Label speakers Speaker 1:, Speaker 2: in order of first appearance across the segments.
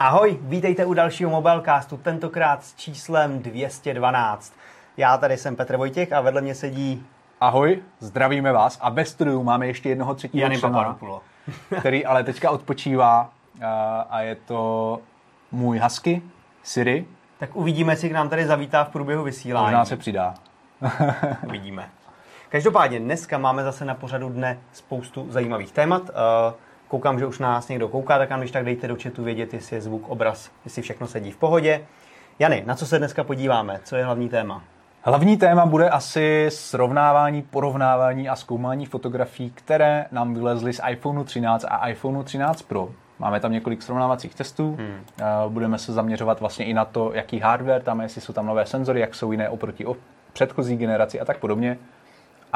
Speaker 1: Ahoj, vítejte u dalšího Mobilecastu, tentokrát s číslem 212. Já tady jsem Petr Vojtěch a vedle mě sedí
Speaker 2: Ahoj, zdravíme vás a ve studiu máme ještě jednoho třetího
Speaker 1: Jany
Speaker 2: člena, který ale teďka odpočívá a, a je to můj husky, Siri,
Speaker 1: Tak uvidíme, jestli k nám tady zavítá v průběhu vysílání.
Speaker 2: možná se přidá.
Speaker 1: Uvidíme. Každopádně dneska máme zase na pořadu dne spoustu zajímavých témat. Eh, Koukám, že už na nás někdo kouká, tak nám když tak dejte do chatu vědět, jestli je zvuk, obraz, jestli všechno sedí v pohodě. Jany, na co se dneska podíváme? Co je hlavní téma?
Speaker 2: Hlavní téma bude asi srovnávání, porovnávání a zkoumání fotografií, které nám vylezly z iPhone 13 a iPhone 13 Pro. Máme tam několik srovnávacích testů, hmm. budeme se zaměřovat vlastně i na to, jaký hardware tam je, jestli jsou tam nové senzory, jak jsou jiné oproti předchozí generaci a tak podobně.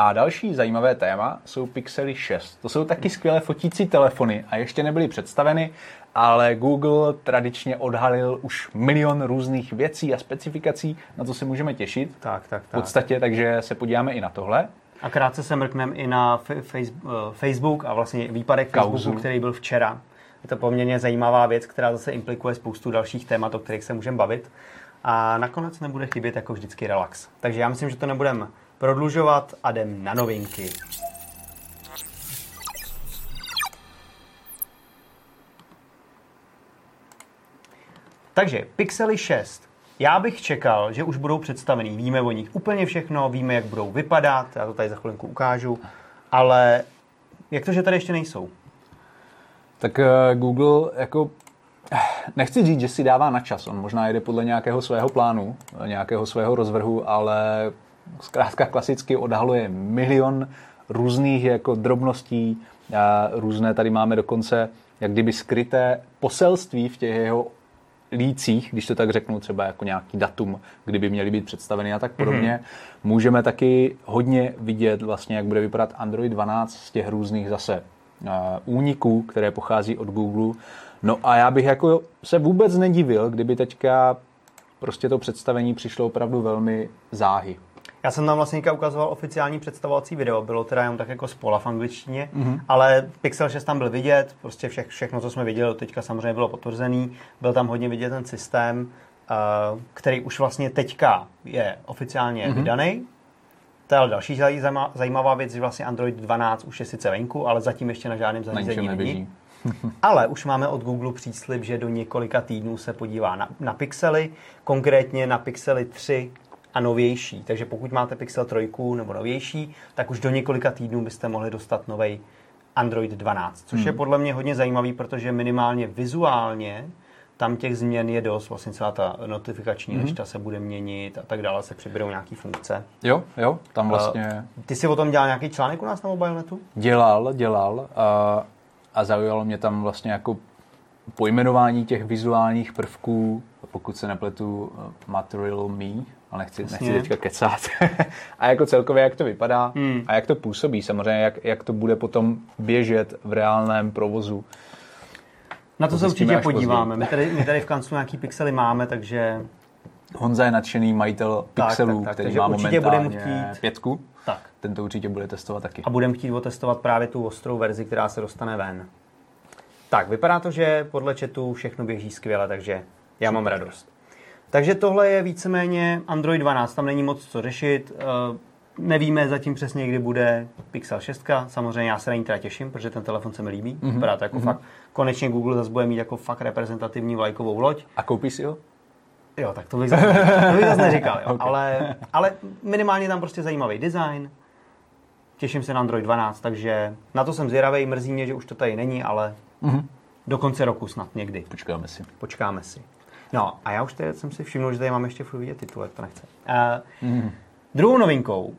Speaker 2: A další zajímavé téma jsou Pixely 6. To jsou taky skvělé fotící telefony a ještě nebyly představeny, ale Google tradičně odhalil už milion různých věcí a specifikací, na to se můžeme těšit.
Speaker 1: Tak, tak,
Speaker 2: V podstatě, takže se podíváme i na tohle.
Speaker 1: A krátce se mrkneme i na eh, Facebook a vlastně výpadek
Speaker 2: Kauzu.
Speaker 1: Facebooku, který byl včera. Je to poměrně zajímavá věc, která zase implikuje spoustu dalších témat, o kterých se můžeme bavit. A nakonec nebude chybět jako vždycky relax. Takže já myslím, že to nebudeme prodlužovat a jdem na novinky. Takže Pixely 6. Já bych čekal, že už budou představený. Víme o nich úplně všechno, víme, jak budou vypadat, já to tady za chvilinku ukážu, ale jak to, že tady ještě nejsou?
Speaker 2: Tak eh, Google jako eh, nechci říct, že si dává na čas. On možná jede podle nějakého svého plánu, nějakého svého rozvrhu, ale zkrátka klasicky odhaluje milion různých jako drobností. A různé tady máme dokonce jak kdyby skryté poselství v těch jeho lících, když to tak řeknu, třeba jako nějaký datum, kdyby měly být představeny a tak podobně. Mm-hmm. Můžeme taky hodně vidět vlastně, jak bude vypadat Android 12 z těch různých zase uh, úniků, které pochází od Google. No a já bych jako se vůbec nedivil, kdyby teďka prostě to představení přišlo opravdu velmi záhy.
Speaker 1: Já jsem tam vlastně ukazoval oficiální představovací video, bylo teda jenom tak jako spola v angličtině, mm-hmm. ale Pixel 6 tam byl vidět, prostě vše, všechno, co jsme viděli, teďka samozřejmě bylo potvrzený, byl tam hodně vidět ten systém, uh, který už vlastně teďka je oficiálně mm-hmm. vydaný. To je ale další zajímavá, věc, že vlastně Android 12 už je sice venku, ale zatím ještě na žádném zařízení není. Ale už máme od Google příslib, že do několika týdnů se podívá na, na Pixely, konkrétně na Pixely 3 a novější. Takže pokud máte Pixel 3 nebo novější, tak už do několika týdnů byste mohli dostat nový Android 12, což je podle mě hodně zajímavý, protože minimálně vizuálně tam těch změn je dost, vlastně celá ta notifikační mm lišta se bude měnit a tak dále, se přibydou nějaké funkce.
Speaker 2: Jo, jo, tam vlastně
Speaker 1: Ty si o tom dělal nějaký článek u nás na MobileNetu?
Speaker 2: dělal, dělal a, a zaujalo mě tam vlastně jako pojmenování těch vizuálních prvků, pokud se nepletu, Material Me, ale nechci, nechci teďka kecat. a jako celkově, jak to vypadá hmm. a jak to působí, samozřejmě, jak, jak to bude potom běžet v reálném provozu.
Speaker 1: Na to,
Speaker 2: To
Speaker 1: se určitě podíváme. My tady, my tady v kanclu nějaký pixely máme, takže
Speaker 2: Honza je nadšený majitel
Speaker 1: Tak,
Speaker 2: Pixelů,
Speaker 1: tak, tak,
Speaker 2: který
Speaker 1: takže
Speaker 2: má
Speaker 1: určitě budeme
Speaker 2: momentálně
Speaker 1: chtít-
Speaker 2: pětku.
Speaker 1: tak.
Speaker 2: Ten to určitě bude testovat taky.
Speaker 1: A budeme chtít otestovat právě tu ostrou verzi, která se dostane ven. Tak, vypadá to, že podle chatu všechno běží skvěle, takže já mám radost. Takže tohle je víceméně Android 12, tam není moc co řešit. eh, Nevíme zatím přesně, kdy bude Pixel 6. Samozřejmě já se na ní teda těším, protože ten telefon se mi líbí. Mm-hmm. Vypadá to jako mm-hmm. fakt. Konečně Google zase bude mít jako fakt reprezentativní vlajkovou loď.
Speaker 2: A koupíš si ho?
Speaker 1: Jo, tak to bych zase, to bych zase neříkal, jo.
Speaker 2: Ok.
Speaker 1: ale, ale minimálně tam prostě zajímavý design. Těším se na Android 12, takže na to jsem zvědavý, mrzí mě, že už to tady není, ale
Speaker 2: Mhm.
Speaker 1: do konce roku snad někdy.
Speaker 2: Počkáme si.
Speaker 1: Počkáme si. No a já už tady jsem si všiml, že tady mám ještě furt vidět titulek, to nechce. Uh,
Speaker 2: Mhm.
Speaker 1: Druhou novinkou,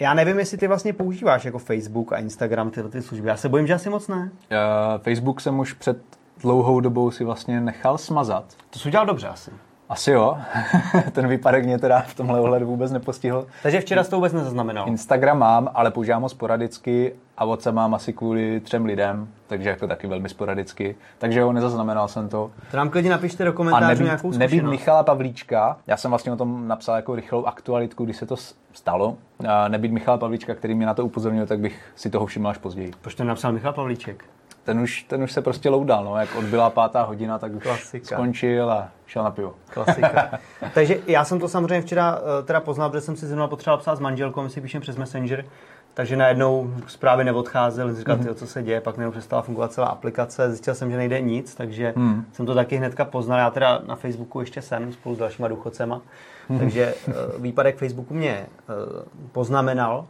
Speaker 1: já nevím, jestli ty vlastně používáš jako Facebook a Instagram tyhle ty služby. Já se bojím, že asi moc ne.
Speaker 2: Uh, Facebook jsem už před dlouhou dobou si vlastně nechal smazat.
Speaker 1: To jsi udělal dobře asi.
Speaker 2: Asi jo. Ten výpadek mě teda v tomhle ohledu vůbec nepostihl.
Speaker 1: Takže včera jsi to vůbec nezaznamenal.
Speaker 2: Instagram mám, ale používám ho sporadicky a WhatsApp mám asi kvůli třem lidem, takže jako taky velmi sporadicky. Takže jo, nezaznamenal jsem to.
Speaker 1: To nám klidně napište do
Speaker 2: A
Speaker 1: komentářů
Speaker 2: nebýt,
Speaker 1: nějakou
Speaker 2: nebýt
Speaker 1: zkušenost.
Speaker 2: Michala Pavlíčka, já jsem vlastně o tom napsal jako rychlou aktualitku, když se to stalo. A nebýt Michala Pavlíčka, který mě na to upozornil, tak bych si toho všiml až později.
Speaker 1: Proč to napsal Michal Pavlíček?
Speaker 2: Ten už, ten už se prostě loudal, no, jak odbyla pátá hodina, tak už Klasika. skončil a šel na pivo.
Speaker 1: Klasika. Takže já jsem to samozřejmě včera eh, teda poznal, protože jsem si zrovna potřeboval psát s manželkou, my si píšeme přes Messenger, takže najednou zprávy neodcházely, říkal, mm-hmm. co se děje, pak najednou přestala fungovat celá aplikace, zjistil jsem, že nejde nic, takže mm. jsem to taky hnedka poznal. Já teda na Facebooku ještě jsem spolu s dalšíma důchodcema, mm. takže uh, výpadek Facebooku mě uh, poznamenal.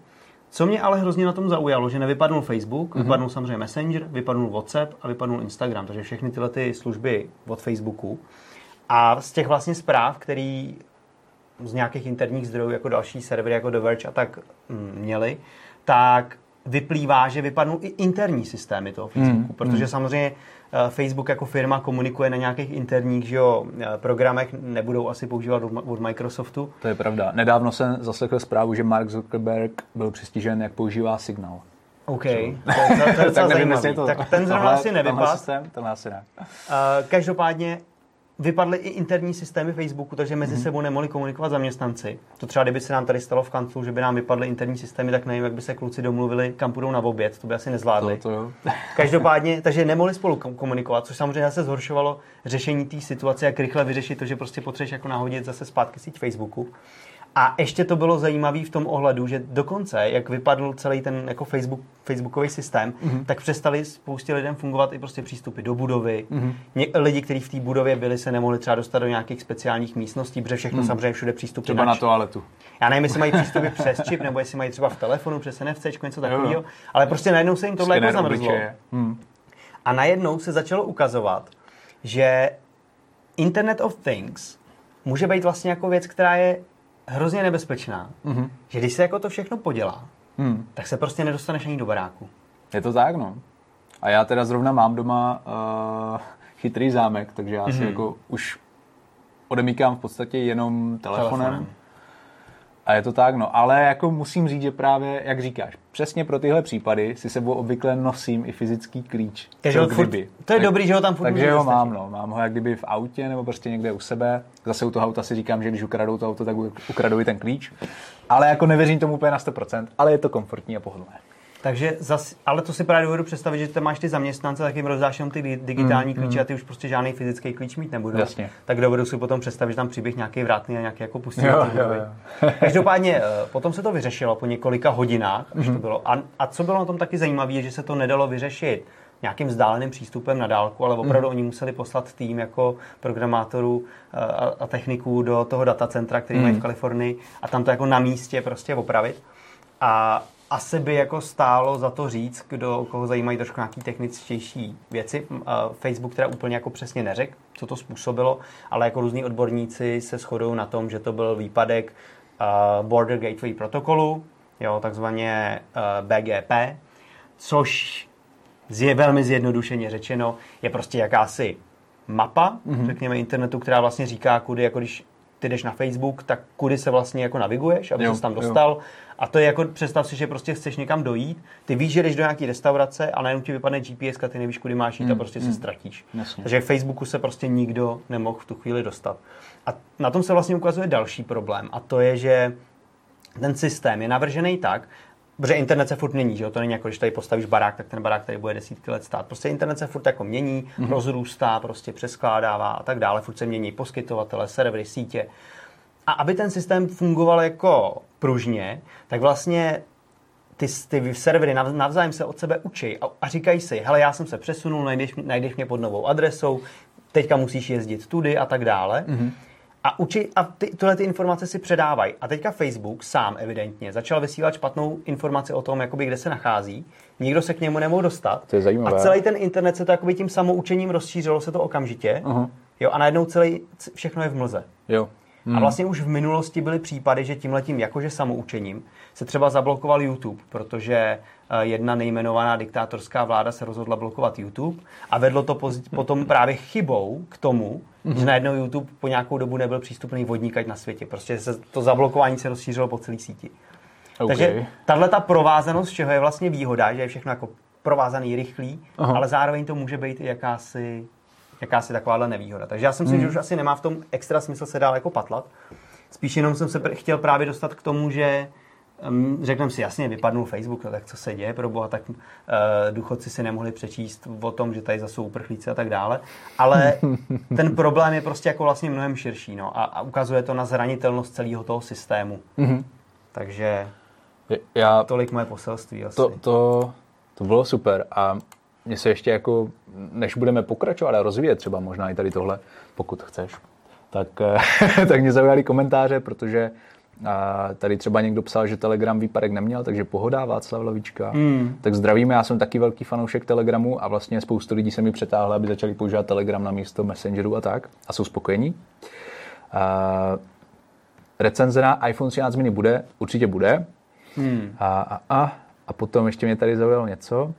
Speaker 1: Co mě ale hrozně na tom zaujalo, že nevypadnul Facebook, mm-hmm. vypadnul samozřejmě Messenger, vypadnul WhatsApp a vypadnul Instagram, takže všechny tyhle ty služby od Facebooku. A z těch vlastně zpráv, který z nějakých interních zdrojů, jako další servery, jako The Verge a tak mm, měli, tak vyplývá, že vypadnou i interní systémy toho Facebooku, mm, protože mm. samozřejmě Facebook jako firma komunikuje na nějakých interních že jo, eh, programech, nebudou asi používat od Microsoftu.
Speaker 2: To je pravda. Nedávno jsem zaslechl zprávu, že Mark Zuckerberg byl přistižen, jak používá Signal.
Speaker 1: OK, to, to, to je docela zajímavý. To, tak ten zrovna asi nevypadl.
Speaker 2: Ten asi ne. Uh,
Speaker 1: každopádně vypadly i interní systémy Facebooku, takže mezi mm-hmm. sebou nemohli komunikovat zaměstnanci. To třeba, kdyby se nám tady stalo v kanclu, že by nám vypadly interní systémy, tak nevím, jak by se kluci domluvili, kam půjdou na oběd, to by asi nezvládli.
Speaker 2: To, to jo.
Speaker 1: Každopádně, takže nemohli spolu komunikovat, což samozřejmě zase zhoršovalo řešení té situace, jak rychle vyřešit to, že prostě potřebuješ jako nahodit zase zpátky síť Facebooku. A ještě to bylo zajímavé v tom ohledu, že dokonce, jak vypadl celý ten jako Facebook, Facebookový systém, mm-hmm. tak přestali spoustě lidem fungovat i prostě přístupy do budovy. Mm-hmm. Ně, lidi, kteří v té budově byli, se nemohli třeba dostat do nějakých speciálních místností, protože všechno mm. samozřejmě všude přístupy
Speaker 2: Třeba na, na toaletu.
Speaker 1: Já nevím, jestli mají přístupy přes čip, nebo jestli mají třeba v telefonu přes NFC, něco takového, ale prostě najednou se jim tohle jako zamrzlo. Mm. A najednou se začalo ukazovat, že Internet of Things může být vlastně jako věc, která je hrozně nebezpečná, mm-hmm. že když se jako to všechno podělá, mm. tak se prostě nedostaneš ani do baráku.
Speaker 2: Je to tak, no. A já teda zrovna mám doma uh, chytrý zámek, takže já mm-hmm. si mhm. jako už odemíkám v podstatě jenom telefonem. telefonem. A je to tak, no. Ale jako musím říct, že právě, jak říkáš, přesně pro tyhle případy si sebou obvykle nosím i fyzický klíč.
Speaker 1: Takže ho furt, to je tak, dobrý, že ho tam furt
Speaker 2: Takže ho mám, no. Mám ho jak kdyby v autě nebo prostě někde u sebe. Zase u toho auta si říkám, že když ukradou to auto, tak ukradou i ten klíč. Ale jako nevěřím tomu úplně na 100%, ale je to komfortní a pohodlné.
Speaker 1: Takže zas, ale to si právě dovedu představit, že ty máš ty zaměstnance, tak jim rozdáš jenom ty digitální mm, klíče mm. a ty už prostě žádný fyzický klíč mít nebudou.
Speaker 2: Jasně.
Speaker 1: Tak dovedu si potom představit, že tam přiběh nějaký vrátný a nějaký jako pustí. Jo, jo, jo. Každopádně eh, potom se to vyřešilo po několika hodinách, až mm. to mhm. bylo. A, a co bylo na tom taky zajímavé, že se to nedalo vyřešit nějakým vzdáleným přístupem na dálku, ale opravdu mm. oni museli poslat tým jako programátorů eh, a, a techniků do toho datacentra, který mm. mají v mhm. Kalifornii a tam to jako na místě prostě opravit. A asi by jako stálo za to říct, kdo, koho zajímají trošku nějaký techničtější věci. Facebook teda úplně jako přesně neřekl, co to způsobilo, ale jako různí odborníci se shodují na tom, že to byl výpadek Border Gateway protokolu, jo, takzvaně BGP, což je velmi zjednodušeně řečeno, je prostě jakási mapa, mm-hmm. řekněme, internetu, která vlastně říká, kudy, jako když ty jdeš na Facebook, tak kudy se vlastně jako naviguješ, aby se tam dostal. Jo. A to je jako, představ si, že prostě chceš někam dojít, ty víš, že jdeš do nějaké restaurace a najednou ti vypadne GPS, ty nevíš, kudy máš jít mm, a prostě mm, se ztratíš. Jasně. Takže v Facebooku se prostě nikdo nemohl v tu chvíli dostat. A na tom se vlastně ukazuje další problém a to je, že ten systém je navržený tak, Protože internet se furt mění, že jo? To není jako, když tady postavíš barák, tak ten barák tady bude desítky let stát. Prostě internet se furt jako mění, mm-hmm. rozrůstá, prostě přeskládává a tak dále. Furt se mění poskytovatele, servery, sítě. A aby ten systém fungoval jako pružně, tak vlastně ty, ty servery navzájem se od sebe učí a, a říkají si, hele, já jsem se přesunul, najdeš, najdeš mě pod novou adresou, teďka musíš jezdit tudy a tak dále. Mm-hmm. A, uči, a ty, tyhle ty informace si předávají. A teďka Facebook sám evidentně začal vysílat špatnou informaci o tom, jakoby, kde se nachází. Nikdo se k němu nemohl dostat.
Speaker 2: To je zajímavé.
Speaker 1: A celý ten internet se to jakoby tím samoučením rozšířilo se to okamžitě. Uh-huh. Jo, a najednou celý, všechno je v mlze.
Speaker 2: Jo.
Speaker 1: Hmm. A vlastně už v minulosti byly případy, že tímhletím jakože samoučením se třeba zablokoval YouTube, protože eh, jedna nejmenovaná diktátorská vláda se rozhodla blokovat YouTube a vedlo to potom právě chybou k tomu, hmm. že najednou YouTube po nějakou dobu nebyl přístupný vodníkať na světě. Prostě se to zablokování se rozšířilo po celé síti. Okay. Takže tahle ta provázanost, čeho je vlastně výhoda, že je všechno jako provázaný, rychlý, Aha. ale zároveň to může být i jakási jakási takováhle nevýhoda. Takže já si myslím, mm. že už asi nemá v tom extra smysl se dál jako patlat. Spíš jenom jsem se pr- chtěl právě dostat k tomu, že um, řekneme si jasně, vypadnul Facebook, no tak co se děje pro boha, tak uh, důchodci si nemohli přečíst o tom, že tady zase jsou uprchlíci a tak dále, ale ten problém je prostě jako vlastně mnohem širší, no, a, a ukazuje to na zranitelnost celého toho systému. Mm-hmm. Takže
Speaker 2: já,
Speaker 1: tolik moje poselství asi.
Speaker 2: To, to, to bylo super a mně se ještě jako, než budeme pokračovat a rozvíjet třeba možná i tady tohle, pokud chceš, tak, eh, tak mě zaujaly komentáře, protože a tady třeba někdo psal, že Telegram výpadek neměl, takže pohoda, Václav Lavička. Hmm. Tak zdravíme, já jsem taky velký fanoušek Telegramu a vlastně spoustu lidí se mi přetáhlo, aby začali používat Telegram na místo Messengeru a tak a jsou spokojení. A recenze na iPhone 13 mini bude, určitě bude. Hmm. A, a, a, a potom ještě mě tady zaujalo něco.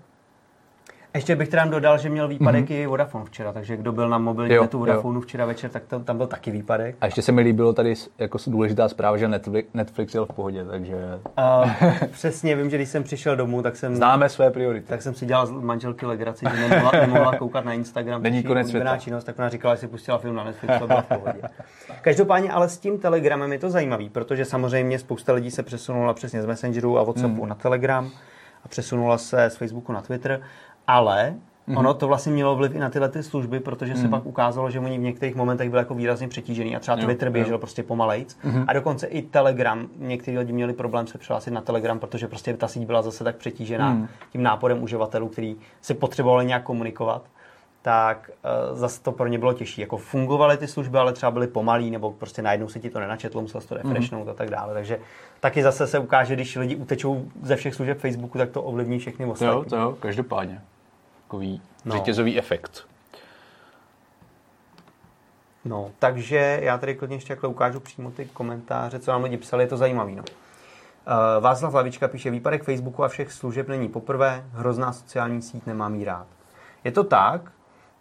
Speaker 1: Ještě bych teda dodal, že měl výpadek mm-hmm. i Vodafone včera, takže kdo byl na mobilní netu Vodafonu včera večer, tak to, tam byl taky výpadek.
Speaker 2: A ještě se mi líbilo tady jako důležitá zpráva, že Netflix, Netflix jel v pohodě, takže...
Speaker 1: Uh, přesně, vím, že když jsem přišel domů, tak jsem...
Speaker 2: Známe své priority.
Speaker 1: Tak jsem si dělal manželky legraci, že nemohla, nemohla koukat na Instagram.
Speaker 2: Není konec světa.
Speaker 1: Činnost, tak ona říkala, že si pustila film na Netflix, to bylo v pohodě. Každopádně ale s tím Telegramem je to zajímavý, protože samozřejmě spousta lidí se přesunula přesně z Messengeru a WhatsAppu hmm. na Telegram a přesunula se z Facebooku na Twitter, ale Mm-hmm. Ono to vlastně mělo vliv i na tyhle ty služby, protože mm-hmm. se mhm. pak ukázalo, že oni v některých momentech byli jako výrazně přetížený a třeba jo, Twitter běžel jo. prostě pomalejc. Mm-hmm. A dokonce i Telegram, někteří lidi měli problém se přihlásit na Telegram, protože prostě ta síť byla zase tak přetížená mm. tím náporem uživatelů, který si potřebovali nějak komunikovat tak uh, zase to pro ně bylo těžší. Jako fungovaly ty služby, ale třeba byly pomalý, nebo prostě najednou se ti to nenačetlo, musel to refreshnout mm. a tak dále. Takže taky zase se ukáže, když lidi utečou ze všech služeb Facebooku, tak to ovlivní všechny ostatní.
Speaker 2: Jo, to jo, každopádně takový no. řetězový efekt.
Speaker 1: No, takže já tady klidně ještě takhle ukážu přímo ty komentáře, co nám lidi psali, je to zajímavý. No. Uh, Václav Lavička píše, výpadek Facebooku a všech služeb není poprvé, hrozná sociální síť nemám jí rád. Je to tak,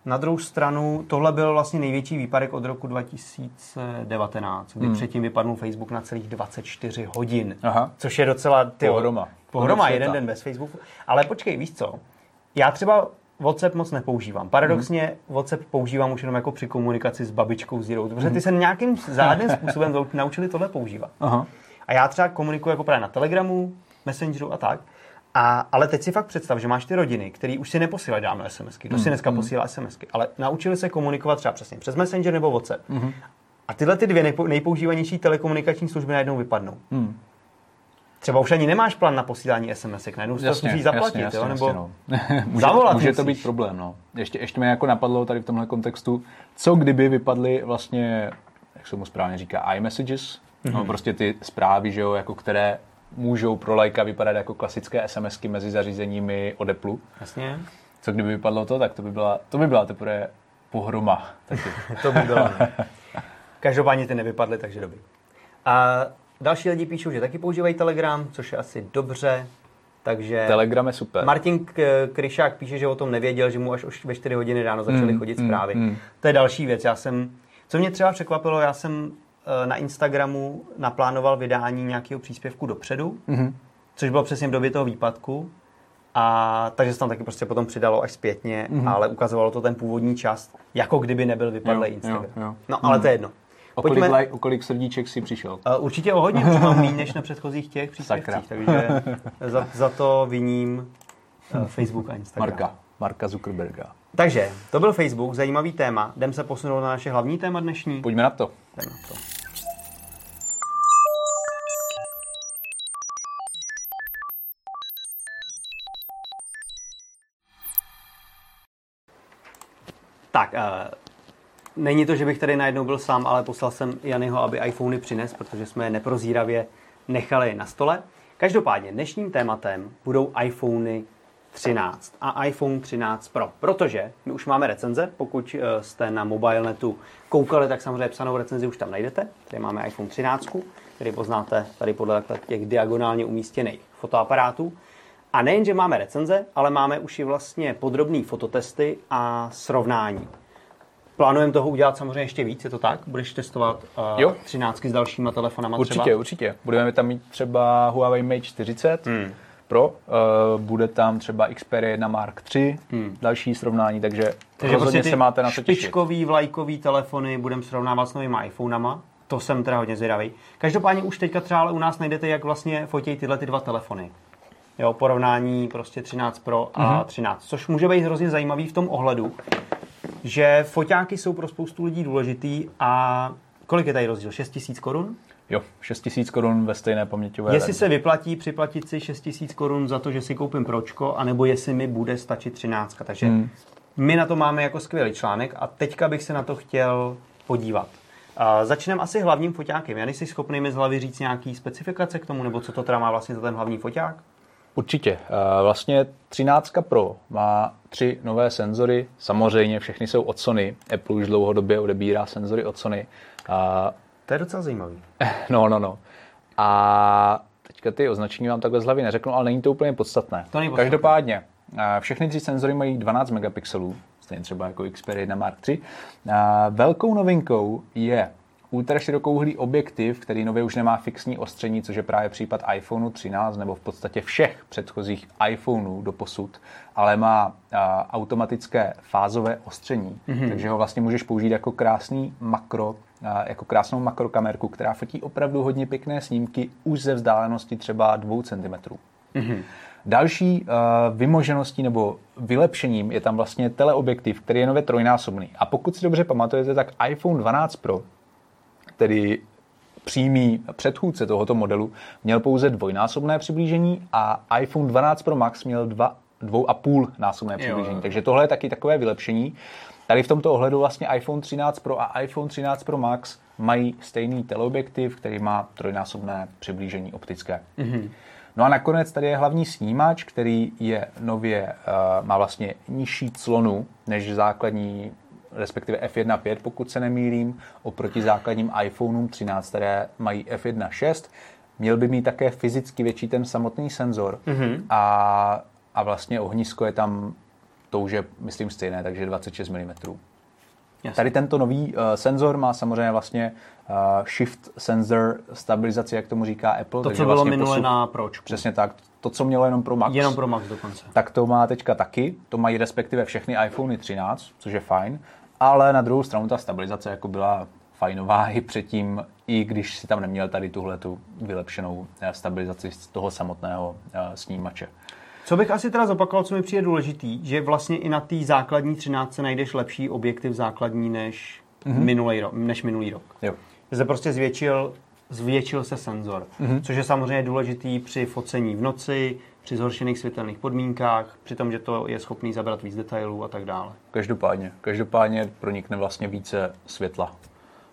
Speaker 1: na druhou stranu, tohle byl vlastně největší výpadek od roku 2019, kdy hmm. předtím vypadnul Facebook na celých 24 hodin, Aha. což je docela...
Speaker 2: Tyjo, pohroma.
Speaker 1: Pohroma, jeden den bez Facebooku. Ale počkej, víš co? Já třeba WhatsApp moc nepoužívám. Paradoxně mm. WhatsApp používám už jenom jako při komunikaci s babičkou Zero, protože ty mhm. se nějakým zádným způsobem naučili tohle používat. Aha. A já třeba komunikuji jako právě na Telegramu, Messengeru a tak. A, ale teď si fakt představ, že máš ty rodiny, které už si neposílají dávno SMSky. Kdo mm. si dneska mm. posílá SMSky, ale naučili se komunikovat třeba přesně přes Messenger nebo WhatsApp. Mm. A tyhle ty dvě nejpoužívanější telekomunikační služby najednou vypadnou. Mm třeba už ani nemáš plán na posílání SMS-ek, najednou si to musíš zaplatit, jasně, jo? nebo
Speaker 2: jasně, no. může, zavolat může to být problém, no. Ještě, ještě mě jako napadlo tady v tomhle kontextu, co kdyby vypadly vlastně, jak se mu správně říká, iMessages, mm-hmm. no mhm. prostě ty zprávy, že jo, jako které můžou pro lajka vypadat jako klasické SMSky mezi zařízeními od Apple.
Speaker 1: Jasně.
Speaker 2: Co kdyby vypadlo to, tak to by byla, to by byla teprve pohroma.
Speaker 1: Taky. to by bylo. Každopádně ty nevypadly, takže dobrý. A Další lidi píšou, že taky používají Telegram, což je asi dobře. Takže
Speaker 2: Telegram je super.
Speaker 1: Martin Kryšák píše, že o tom nevěděl, že mu až ve 4 hodiny ráno začaly mm, chodit mm, zprávy. Mm. To je další věc. Já jsem, co mě třeba překvapilo, já jsem eh, na Instagramu naplánoval vydání nějakého příspěvku dopředu, mm. což bylo přesně v době toho výpadku. A takže se tam taky prostě potom přidalo až zpětně, mm. ale ukazovalo to ten původní čas, jako kdyby nebyl vypadlý Instagram. Jo, jo. No, ale mm. to je jedno.
Speaker 2: O kolik, Pojďme... like, o kolik srdíček si přišel?
Speaker 1: Uh, určitě o hodně, už mám méně než na předchozích těch příspěvcích, takže za, za to viním uh, Facebook a Instagram.
Speaker 2: Marka, Marka Zuckerberga.
Speaker 1: Takže, to byl Facebook, zajímavý téma. Jdem se posunout na naše hlavní téma dnešní.
Speaker 2: Pojďme na to.
Speaker 1: Jdem na to. Tak, uh, Není to, že bych tady najednou byl sám, ale poslal jsem Janyho, aby iPhony přines, protože jsme je neprozíravě nechali na stole. Každopádně dnešním tématem budou iPhony 13 a iPhone 13 Pro, protože my už máme recenze, pokud eh, jste na mobilenetu koukali, tak samozřejmě psanou recenzi už tam najdete. Tady máme iPhone 13, který poznáte tady podle těch diagonálně umístěných fotoaparátů. A nejen, že máme recenze, ale máme už i vlastně podrobné fototesty a srovnání. Plánujeme toho udělat samozřejmě ještě víc, je to tak? Budeš testovat uh, jo. 13 s dalšíma telefonama
Speaker 2: určitě,
Speaker 1: třeba?
Speaker 2: Určitě. Budeme tam mít třeba Huawei Mate 40 hmm. Pro, uh, bude tam třeba Xperia 1 Mark 3, hmm. další srovnání, takže, takže prostě se máte na to
Speaker 1: špičkový, vlajkový telefony budeme srovnávat s novými iPhonama. to jsem teda hodně zvědavý. Každopádně už teďka třeba ale u nás najdete, jak vlastně fotí tyhle ty dva telefony. Jo, porovnání prostě 13 Pro a mm-hmm. 13, což může být hrozně zajímavý v tom ohledu, že foťáky jsou pro spoustu lidí důležitý a kolik je tady rozdíl? 6 tisíc korun?
Speaker 2: Jo, 6 tisíc korun ve stejné paměťové
Speaker 1: Jestli se vyplatí připlatit si 6 tisíc korun za to, že si koupím Pročko, anebo jestli mi bude stačit 13. Takže hmm. my na to máme jako skvělý článek a teďka bych se na to chtěl podívat. Uh, začneme asi hlavním foťákem. Já nejsi schopný mi z hlavy říct nějaký specifikace k tomu, nebo co to teda má vlastně za ten hlavní foťák?
Speaker 2: Určitě. Vlastně 13 Pro má tři nové senzory. Samozřejmě všechny jsou od Sony. Apple už dlouhodobě odebírá senzory od Sony.
Speaker 1: To je docela zajímavý.
Speaker 2: No, no, no. A teďka ty označení vám takhle z hlavy neřeknu, ale není to úplně podstatné.
Speaker 1: To není podstatné.
Speaker 2: Každopádně, všechny tři senzory mají 12 megapixelů, stejně třeba jako Xperia 1 Mark III. Velkou novinkou je ultraširokouhlý objektiv, který nově už nemá fixní ostření, což je právě případ iPhoneu 13 nebo v podstatě všech předchozích iPhoneů do posud, ale má a, automatické fázové ostření, mm-hmm. takže ho vlastně můžeš použít jako krásný makro, a, jako krásnou makrokamerku, která fotí opravdu hodně pěkné snímky už ze vzdálenosti třeba 2 cm. Mm-hmm. Další uh, vymožeností nebo vylepšením je tam vlastně teleobjektiv, který je nově trojnásobný. A pokud si dobře pamatujete, tak iPhone 12 Pro tedy přímý předchůdce tohoto modelu, měl pouze dvojnásobné přiblížení a iPhone 12 Pro Max měl dva, dvou a půl násobné přiblížení. Jo. Takže tohle je taky takové vylepšení. Tady v tomto ohledu vlastně iPhone 13 Pro a iPhone 13 Pro Max mají stejný teleobjektiv, který má trojnásobné přiblížení optické. Mm-hmm. No a nakonec tady je hlavní snímač, který je nově, uh, má vlastně nižší clonu než základní respektive F1.5, pokud se nemýlím, oproti základním iPhoneům 13, které mají F1.6. Měl by mít také fyzicky větší ten samotný senzor mm-hmm. a, a vlastně ohnisko je tam, to už je, myslím, stejné, takže 26 mm. Jasně. Tady tento nový uh, senzor má samozřejmě vlastně uh, shift sensor stabilizaci, jak tomu říká Apple.
Speaker 1: To, co bylo
Speaker 2: vlastně
Speaker 1: minule posup... na Pročku.
Speaker 2: Přesně tak. To, co mělo jenom pro Max.
Speaker 1: Jenom pro Max dokonce.
Speaker 2: Tak to má teďka taky. To mají respektive všechny iPhony 13, což je fajn ale na druhou stranu ta stabilizace jako byla fajnová i předtím, i když si tam neměl tady tuhle tu vylepšenou eh, stabilizaci z toho samotného eh, snímače.
Speaker 1: Co bych asi teda zopakoval, co mi přijde důležitý, že vlastně i na té základní 13 najdeš lepší objektiv základní než, mm-hmm. minulý, rok, než minulý rok.
Speaker 2: Jo.
Speaker 1: Že se prostě zvětšil, zvětšil se senzor, mm-hmm. což je samozřejmě důležitý při focení v noci, při zhoršených světelných podmínkách, při tom, že to je schopný zabrat víc detailů a tak dále.
Speaker 2: Každopádně, každopádně pronikne vlastně více světla,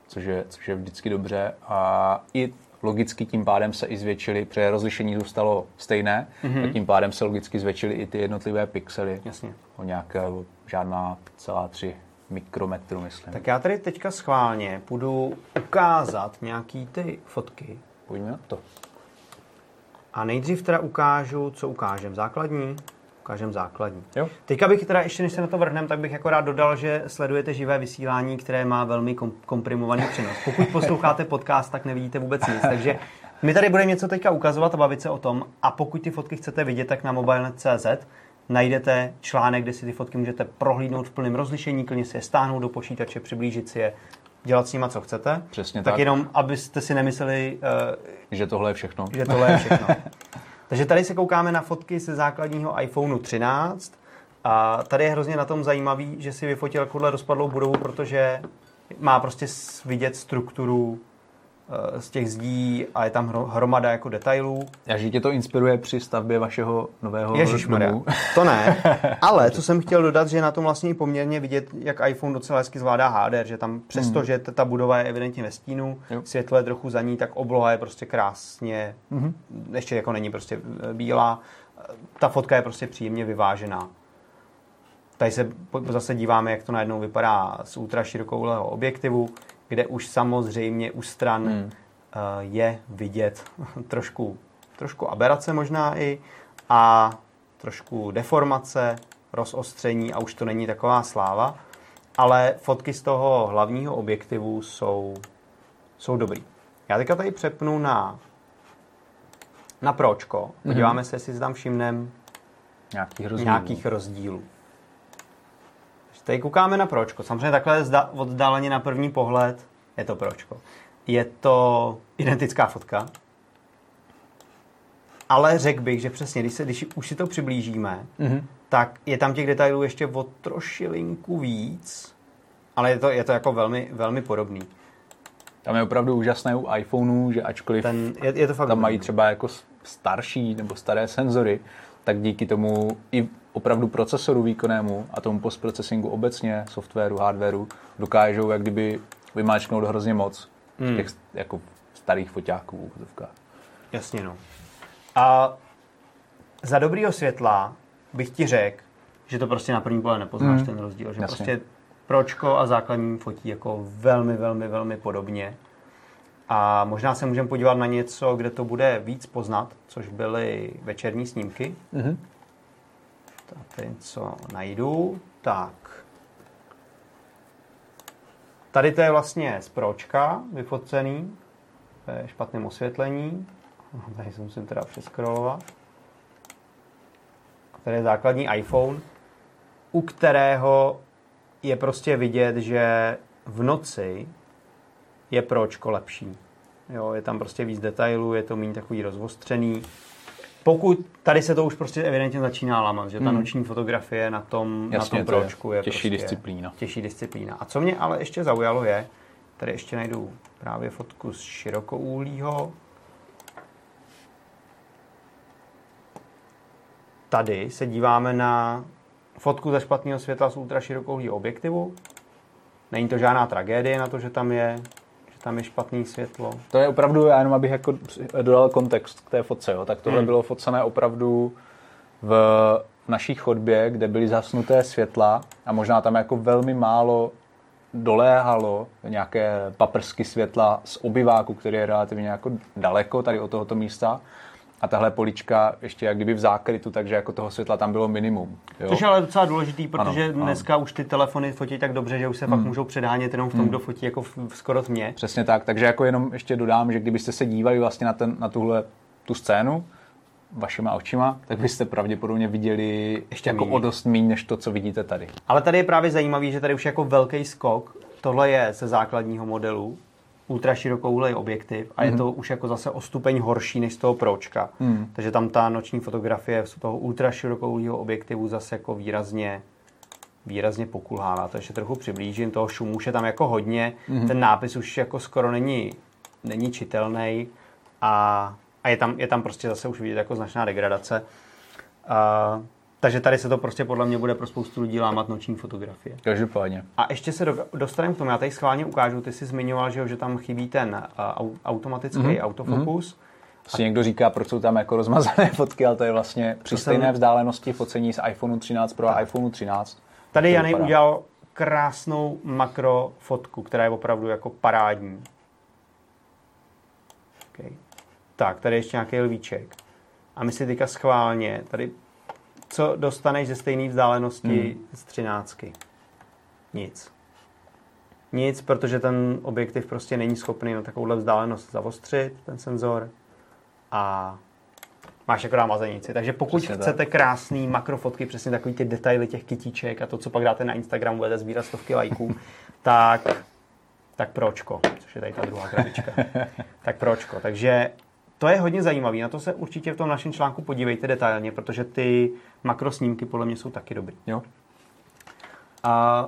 Speaker 2: což je, což je vždycky dobře a i logicky tím pádem se i zvětšily, protože rozlišení zůstalo stejné, mm-hmm. a tím pádem se logicky zvětšily i ty jednotlivé pixely
Speaker 1: Jasně.
Speaker 2: o nějaké žádná celá tři mikrometru, myslím.
Speaker 1: Tak já tady teďka schválně půjdu ukázat nějaký ty fotky.
Speaker 2: Pojďme na to.
Speaker 1: A nejdřív teda ukážu, co ukážem. Základní? Ukážem základní.
Speaker 2: Jo.
Speaker 1: Teďka bych teda, ještě než se na to vrhnem, tak bych jako rád dodal, že sledujete živé vysílání, které má velmi kom- komprimovaný přenos. Pokud posloucháte podcast, tak nevidíte vůbec nic. Takže my tady budeme něco teďka ukazovat a bavit se o tom. A pokud ty fotky chcete vidět, tak na mobilenet.cz najdete článek, kde si ty fotky můžete prohlídnout v plném rozlišení, klidně si je stáhnout do počítače, přiblížit si je, dělat s nima, co chcete.
Speaker 2: Přesně
Speaker 1: tak.
Speaker 2: tak.
Speaker 1: jenom, abyste si nemysleli, uh,
Speaker 2: že tohle je všechno.
Speaker 1: Že tohle je všechno. Takže tady se koukáme na fotky ze základního iPhoneu 13. A tady je hrozně na tom zajímavý, že si vyfotil takovouhle rozpadlou budovu, protože má prostě vidět strukturu Eh, z těch zdí a je tam hromada jako detailů.
Speaker 2: A že tě to inspiruje při stavbě vašeho nového domu?
Speaker 1: to ne. Ale co jsem chtěl dodat, že je na tom vlastně poměrně vidět, jak iPhone docela hezky zvládá HDR, že tam přesto, mm. že ta budova je evidentně ve stínu, jo. světlo je trochu za ní, tak obloha je prostě krásně, mm-hmm. ještě jako není prostě eh, bílá. Ta fotka je prostě příjemně vyvážená. Tady se zase díváme, jak to najednou vypadá z ultra širokouhlého objektivu kde už samozřejmě u stran hmm. Eh, je vidět trošku, trošku aberace možná i a trošku deformace, rozostření a už to není taková sláva, ale fotky z toho hlavního objektivu jsou, jsou dobrý. Já teďka tady přepnu na, na pročko. Mhm. Podíváme mm-hmm. se, jestli tam všimnem
Speaker 2: nějakých rozdílů.
Speaker 1: Nějakých rozdílů. Tady koukáme na pročko. Samozřejmě takhle oddáleně na první pohled je to pročko. je to identická fotka, ale řekl bych, že přesně, když, se, když už si to přiblížíme, mm-hmm. tak je tam těch detailů ještě o trošilinku víc, ale je to, je to jako velmi, velmi podobný.
Speaker 2: Tam je opravdu úžasné u iPhoneů, že ačkoliv
Speaker 1: Ten, je, je to fakt
Speaker 2: tam mají třeba jako starší nebo staré senzory, tak díky tomu i opravdu procesoru výkonnému a tomu postprocesingu obecně, softwaru, hardwareu, dokážou jak kdyby vymáčknout hrozně moc hmm. těch jako starých foťáků.
Speaker 1: Jasně, no. A za dobrýho světla bych ti řekl, že to prostě na první pohled nepoznáš hmm. ten rozdíl. Že Jasně. prostě pročko a základní fotí jako velmi, velmi, velmi podobně. A možná se můžeme podívat na něco, kde to bude víc poznat, což byly večerní snímky. Mm-hmm. Tady co najdu. Tak. Tady to je vlastně z pročka vyfocený ve špatném osvětlení. Tady se musím teda přeskrolovat. Tady je základní iPhone, u kterého je prostě vidět, že v noci je pročko lepší. Jo, je tam prostě víc detailů, je to méně takový rozvostřený. Pokud tady se to už prostě evidentně začíná lamat, že ta hmm. noční fotografie na tom, Jasně, na tom pročku je,
Speaker 2: je těžší prostě disciplína.
Speaker 1: Těžší disciplína. A co mě ale ještě zaujalo je, tady ještě najdu právě fotku z širokouhlího. Tady se díváme na fotku ze špatného světla z ultraširokouhlého objektivu. Není to žádná tragédie na to, že tam je tam je špatný světlo.
Speaker 2: To je opravdu, já jenom abych jako dodal kontext k té fotce, jo, tak tohle hmm. bylo focené opravdu v naší chodbě, kde byly zasnuté světla a možná tam jako velmi málo doléhalo nějaké paprsky světla z obyváku, který je relativně jako daleko tady od tohoto místa a tahle polička ještě jak kdyby v zákrytu, takže jako toho světla tam bylo minimum.
Speaker 1: Jo? Což je ale docela důležitý, protože ano, dneska ano. už ty telefony fotí tak dobře, že už se hmm. pak můžou předhánět jenom v tom, hmm. kdo fotí jako v, v skoro tmě.
Speaker 2: Přesně tak, takže jako jenom ještě dodám, že kdybyste se dívali vlastně na, ten, na tuhle tu scénu, vašima očima, tak byste pravděpodobně viděli ještě jako o dost méně, než to, co vidíte tady.
Speaker 1: Ale tady je právě zajímavý, že tady už jako velký skok, tohle je ze základního modelu, ultra širokouhlej objektiv a mm-hmm. je to už jako zase o stupeň horší než z toho pročka. Mm. Takže tam ta noční fotografie z toho ultra širokouhlého objektivu zase jako výrazně výrazně pokulhává. To ještě trochu přiblížím, toho šumu už je tam jako hodně, mm-hmm. ten nápis už jako skoro není, není čitelný a, a je, tam, je tam prostě zase už vidět jako značná degradace. A, takže tady se to prostě podle mě bude pro spoustu lidí lámat noční fotografie.
Speaker 2: Každopádně.
Speaker 1: A ještě se do, dostaneme k tomu, já tady schválně ukážu, ty jsi zmiňoval, že, že tam chybí ten uh, automatický mm-hmm. autofokus. Mm-hmm.
Speaker 2: Si někdo říká, proč jsou tam jako rozmazané fotky, ale to je vlastně při to stejné jsem... vzdálenosti focení z iPhone 13 Pro a iPhone 13.
Speaker 1: Tady Janej udělal krásnou makro fotku, která je opravdu jako parádní. Okay. Tak, tady ještě nějaký lvíček. A my si teďka schválně tady co dostaneš ze stejné vzdálenosti hmm. z třináctky? Nic. Nic, protože ten objektiv prostě není schopný na takovouhle vzdálenost zavostřit, ten senzor. A máš akorát mazenici. Takže pokud přesně chcete tak. krásný makrofotky, přesně takový ty detaily těch kytíček a to, co pak dáte na Instagram, budete sbírat stovky lajků, tak, tak pročko, což je tady ta druhá krabička. tak pročko. Takže to je hodně zajímavé. Na to se určitě v tom našem článku podívejte detailně, protože ty makrosnímky podle mě jsou taky dobrý. Jo? A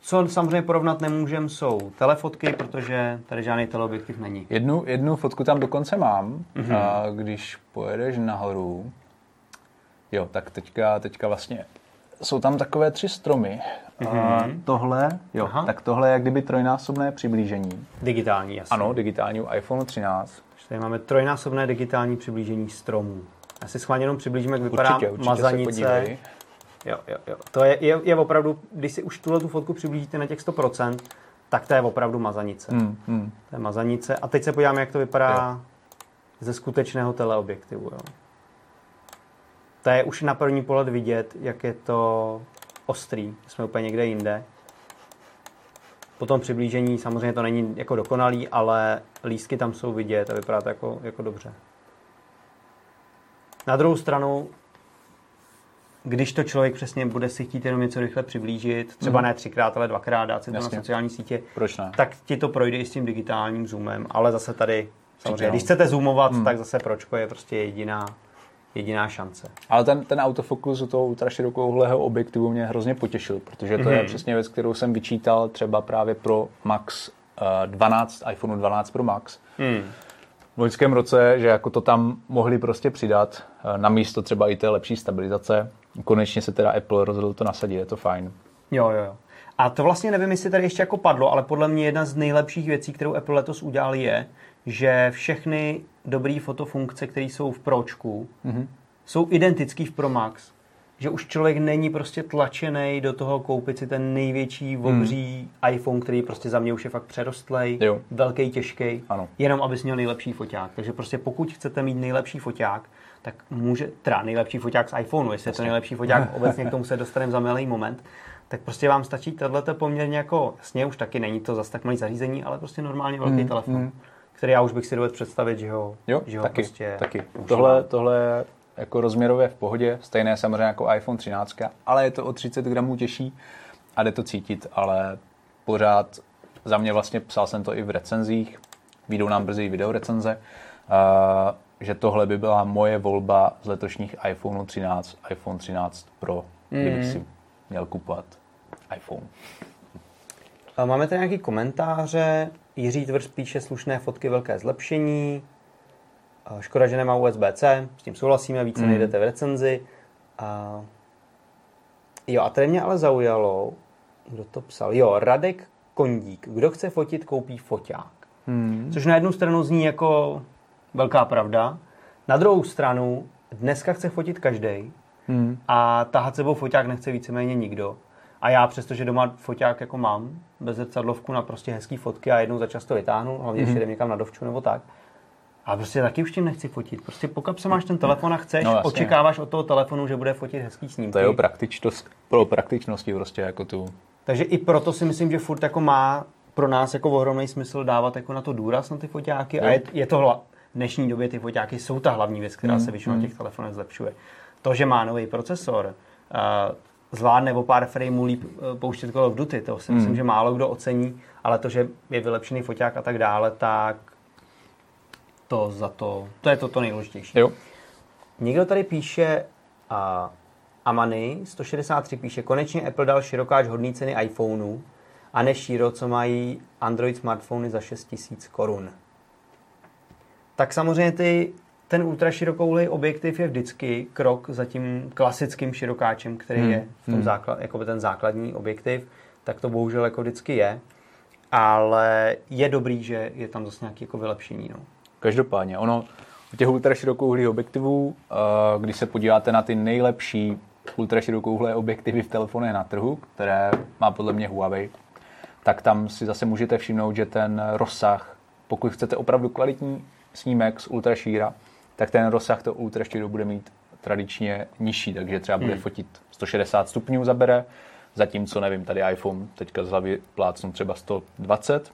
Speaker 1: co samozřejmě porovnat nemůžem, jsou telefotky, protože tady žádný teleobjektiv není.
Speaker 2: Jednu, jednu fotku tam dokonce mám, mm-hmm. a když pojedeš nahoru, jo, tak teďka, teďka vlastně jsou tam takové tři stromy. Mm-hmm. A mhm. tohle, jo, Aha. tak tohle je jak kdyby trojnásobné přiblížení.
Speaker 1: Digitální, jasně.
Speaker 2: Ano, digitální u iPhone 13.
Speaker 1: Tady máme trojnásobné digitální přiblížení stromů. Já si schválně jenom přiblížím, jak vypadá určitě, určitě mazanice. Jo, jo, jo. To je, je, je opravdu, když si už tuhle tu fotku přiblížíte na těch 100%, tak to je opravdu mazanice. Mm, mm. To je mazanice. A teď se podíváme, jak to vypadá jo. ze skutečného teleobjektivu. Jo. To je už na první pohled vidět, jak je to ostrý. Jsme úplně někde jinde. Po tom přiblížení samozřejmě to není jako dokonalý, ale lístky tam jsou vidět a vypadá to jako, jako dobře. Na druhou stranu když to člověk přesně bude si chtít jenom něco rychle přiblížit, třeba
Speaker 2: Mhm.
Speaker 1: ne třikrát, ale dvakrát dát si to na sociální sítě,
Speaker 2: Proč ne?
Speaker 1: tak ti to projde i s tím digitálním zoomem, ale zase tady, samozřejmě, když chcete zoomovat,
Speaker 2: Hmm.
Speaker 1: tak zase pročko je prostě jediná, jediná šance.
Speaker 2: Ale ten, ten autofokus u toho ultraširokouhlého objektivu mě hrozně potěšil, protože to je
Speaker 1: Mhm.
Speaker 2: přesně věc, kterou jsem vyčítal třeba právě pro Max eh, 12, iPhone 12 Pro Max.
Speaker 1: Hmm.
Speaker 2: v loňském roce, že jako to tam mohli prostě přidat, eh, na místo třeba i té lepší stabilizace. Konečně se teda Apple rozhodl to nasadit, je to fajn.
Speaker 1: Jo, jo, jo. A to vlastně nevím, jestli tady ještě jako padlo, ale podle mě jedna z nejlepších věcí, kterou Apple letos udělal, je, že všechny dobré fotofunkce, které jsou v Pročku,
Speaker 2: Mhm.
Speaker 1: jsou identický v Pro Max. Že už člověk není prostě tlačený do toho koupit si ten největší obří iPhone, který prostě za mě už je fakt přerostlej,
Speaker 2: Jo.
Speaker 1: velký, těžký,
Speaker 2: Ano.
Speaker 1: jenom abys měl nejlepší foťák. Takže prostě pokud chcete mít nejlepší foťák, tak může, teda nejlepší foťák z iPhoneu, jestli je to nejlepší foťák, obecně k tomu se dostaneme za malý moment, tak prostě vám stačí tohleto poměrně jako, jasně už taky není to zas tak malý zařízení, ale prostě normálně velký
Speaker 2: Mm,
Speaker 1: telefon,
Speaker 2: mm.
Speaker 1: Který já už bych si dovedl představit, že ho,
Speaker 2: Jo,
Speaker 1: že ho
Speaker 2: taky,
Speaker 1: prostě
Speaker 2: taky. Tohle, tohle je jako rozměrově v pohodě, stejné samozřejmě jako iPhone 13, ale je to o 30 gramů těžší a jde to cítit, ale pořád za mě vlastně psal jsem to i v recenzích, výjdou nám brzy i videorecenze, uh, že tohle by byla moje volba z letošních iPhone 13, iPhone 13 Pro, kdybych
Speaker 1: Mm.
Speaker 2: si měl kupovat iPhone.
Speaker 1: A Máme tady nějaký komentáře. Jiří Tvrz píše slušné fotky, velké zlepšení. A Škoda, že nemá USB-C, s tím souhlasíme, více
Speaker 2: Mm.
Speaker 1: najdete v recenzi. A... Jo, a tady mě ale zaujalo, kdo to psal. Jo, Radek Kondík. Kdo chce fotit, koupí foťák.
Speaker 2: Hmm.
Speaker 1: Což na jednu stranu zní jako velká pravda. Na druhou stranu, dneska chce fotit každý
Speaker 2: Hmm.
Speaker 1: a tahat sebou foťák nechce víceméně nikdo. A já přestože doma foťák jako mám, bez zrcadlovku na prostě hezký fotky a jednou za čas to vytáhnu, hlavně
Speaker 2: Mhm.
Speaker 1: když jdem někam na dovču nebo tak. A prostě taky už tím nechci fotit. Prostě pokud se máš ten telefon a chceš,
Speaker 2: No, jasně.
Speaker 1: očekáváš od toho telefonu, že bude fotit hezký snímky.
Speaker 2: To je o praktičnost, pro praktičnosti prostě jako tu.
Speaker 1: Takže i proto si myslím, že furt jako má pro nás jako ohromný smysl dávat jako na to důraz na ty foťáky a je, je to hla, v dnešní době ty foťáky jsou ta hlavní věc, která
Speaker 2: Mm,
Speaker 1: se většinou
Speaker 2: mm.
Speaker 1: na těch telefonech zlepšuje. To, že má nový procesor, uh, zvládne o pár frameů líp uh, pouštět Call of Duty, to si myslím,
Speaker 2: Mm.
Speaker 1: že málo kdo ocení, ale to, že je vylepšený foťák a tak dále, tak to za to, to je to, to nejdůležitější.
Speaker 2: Jo.
Speaker 1: Někdo tady píše, uh, Amany 163 píše, konečně Apple dal širokáč hodný ceny iPhoneů a ne šíro, co mají Android smartfony za 6000 korun. Tak samozřejmě ty, ten ultraširokouhlý objektiv je vždycky krok za tím klasickým širokáčem, který
Speaker 2: Hmm,
Speaker 1: je v tom
Speaker 2: hmm.
Speaker 1: základ, jako ten základní objektiv, tak to bohužel jako vždycky je. Ale je dobrý, že je tam zase nějaké jako vylepšení. No.
Speaker 2: Každopádně, ono u těch ultraširokouhlých objektivů, eh, když se podíváte na ty nejlepší ultraširokouhlé objektivy v telefonech na trhu, které má podle mě Huawei, tak tam si zase můžete všimnout, že ten rozsah, pokud chcete opravdu kvalitní snímek z ultrašíra, tak ten rozsah toho ultrašíru bude mít tradičně nižší, takže třeba bude
Speaker 1: Hmm.
Speaker 2: fotit 160 stupňů zabere, zatímco nevím, tady iPhone teďka z hlavy plácnu třeba 120,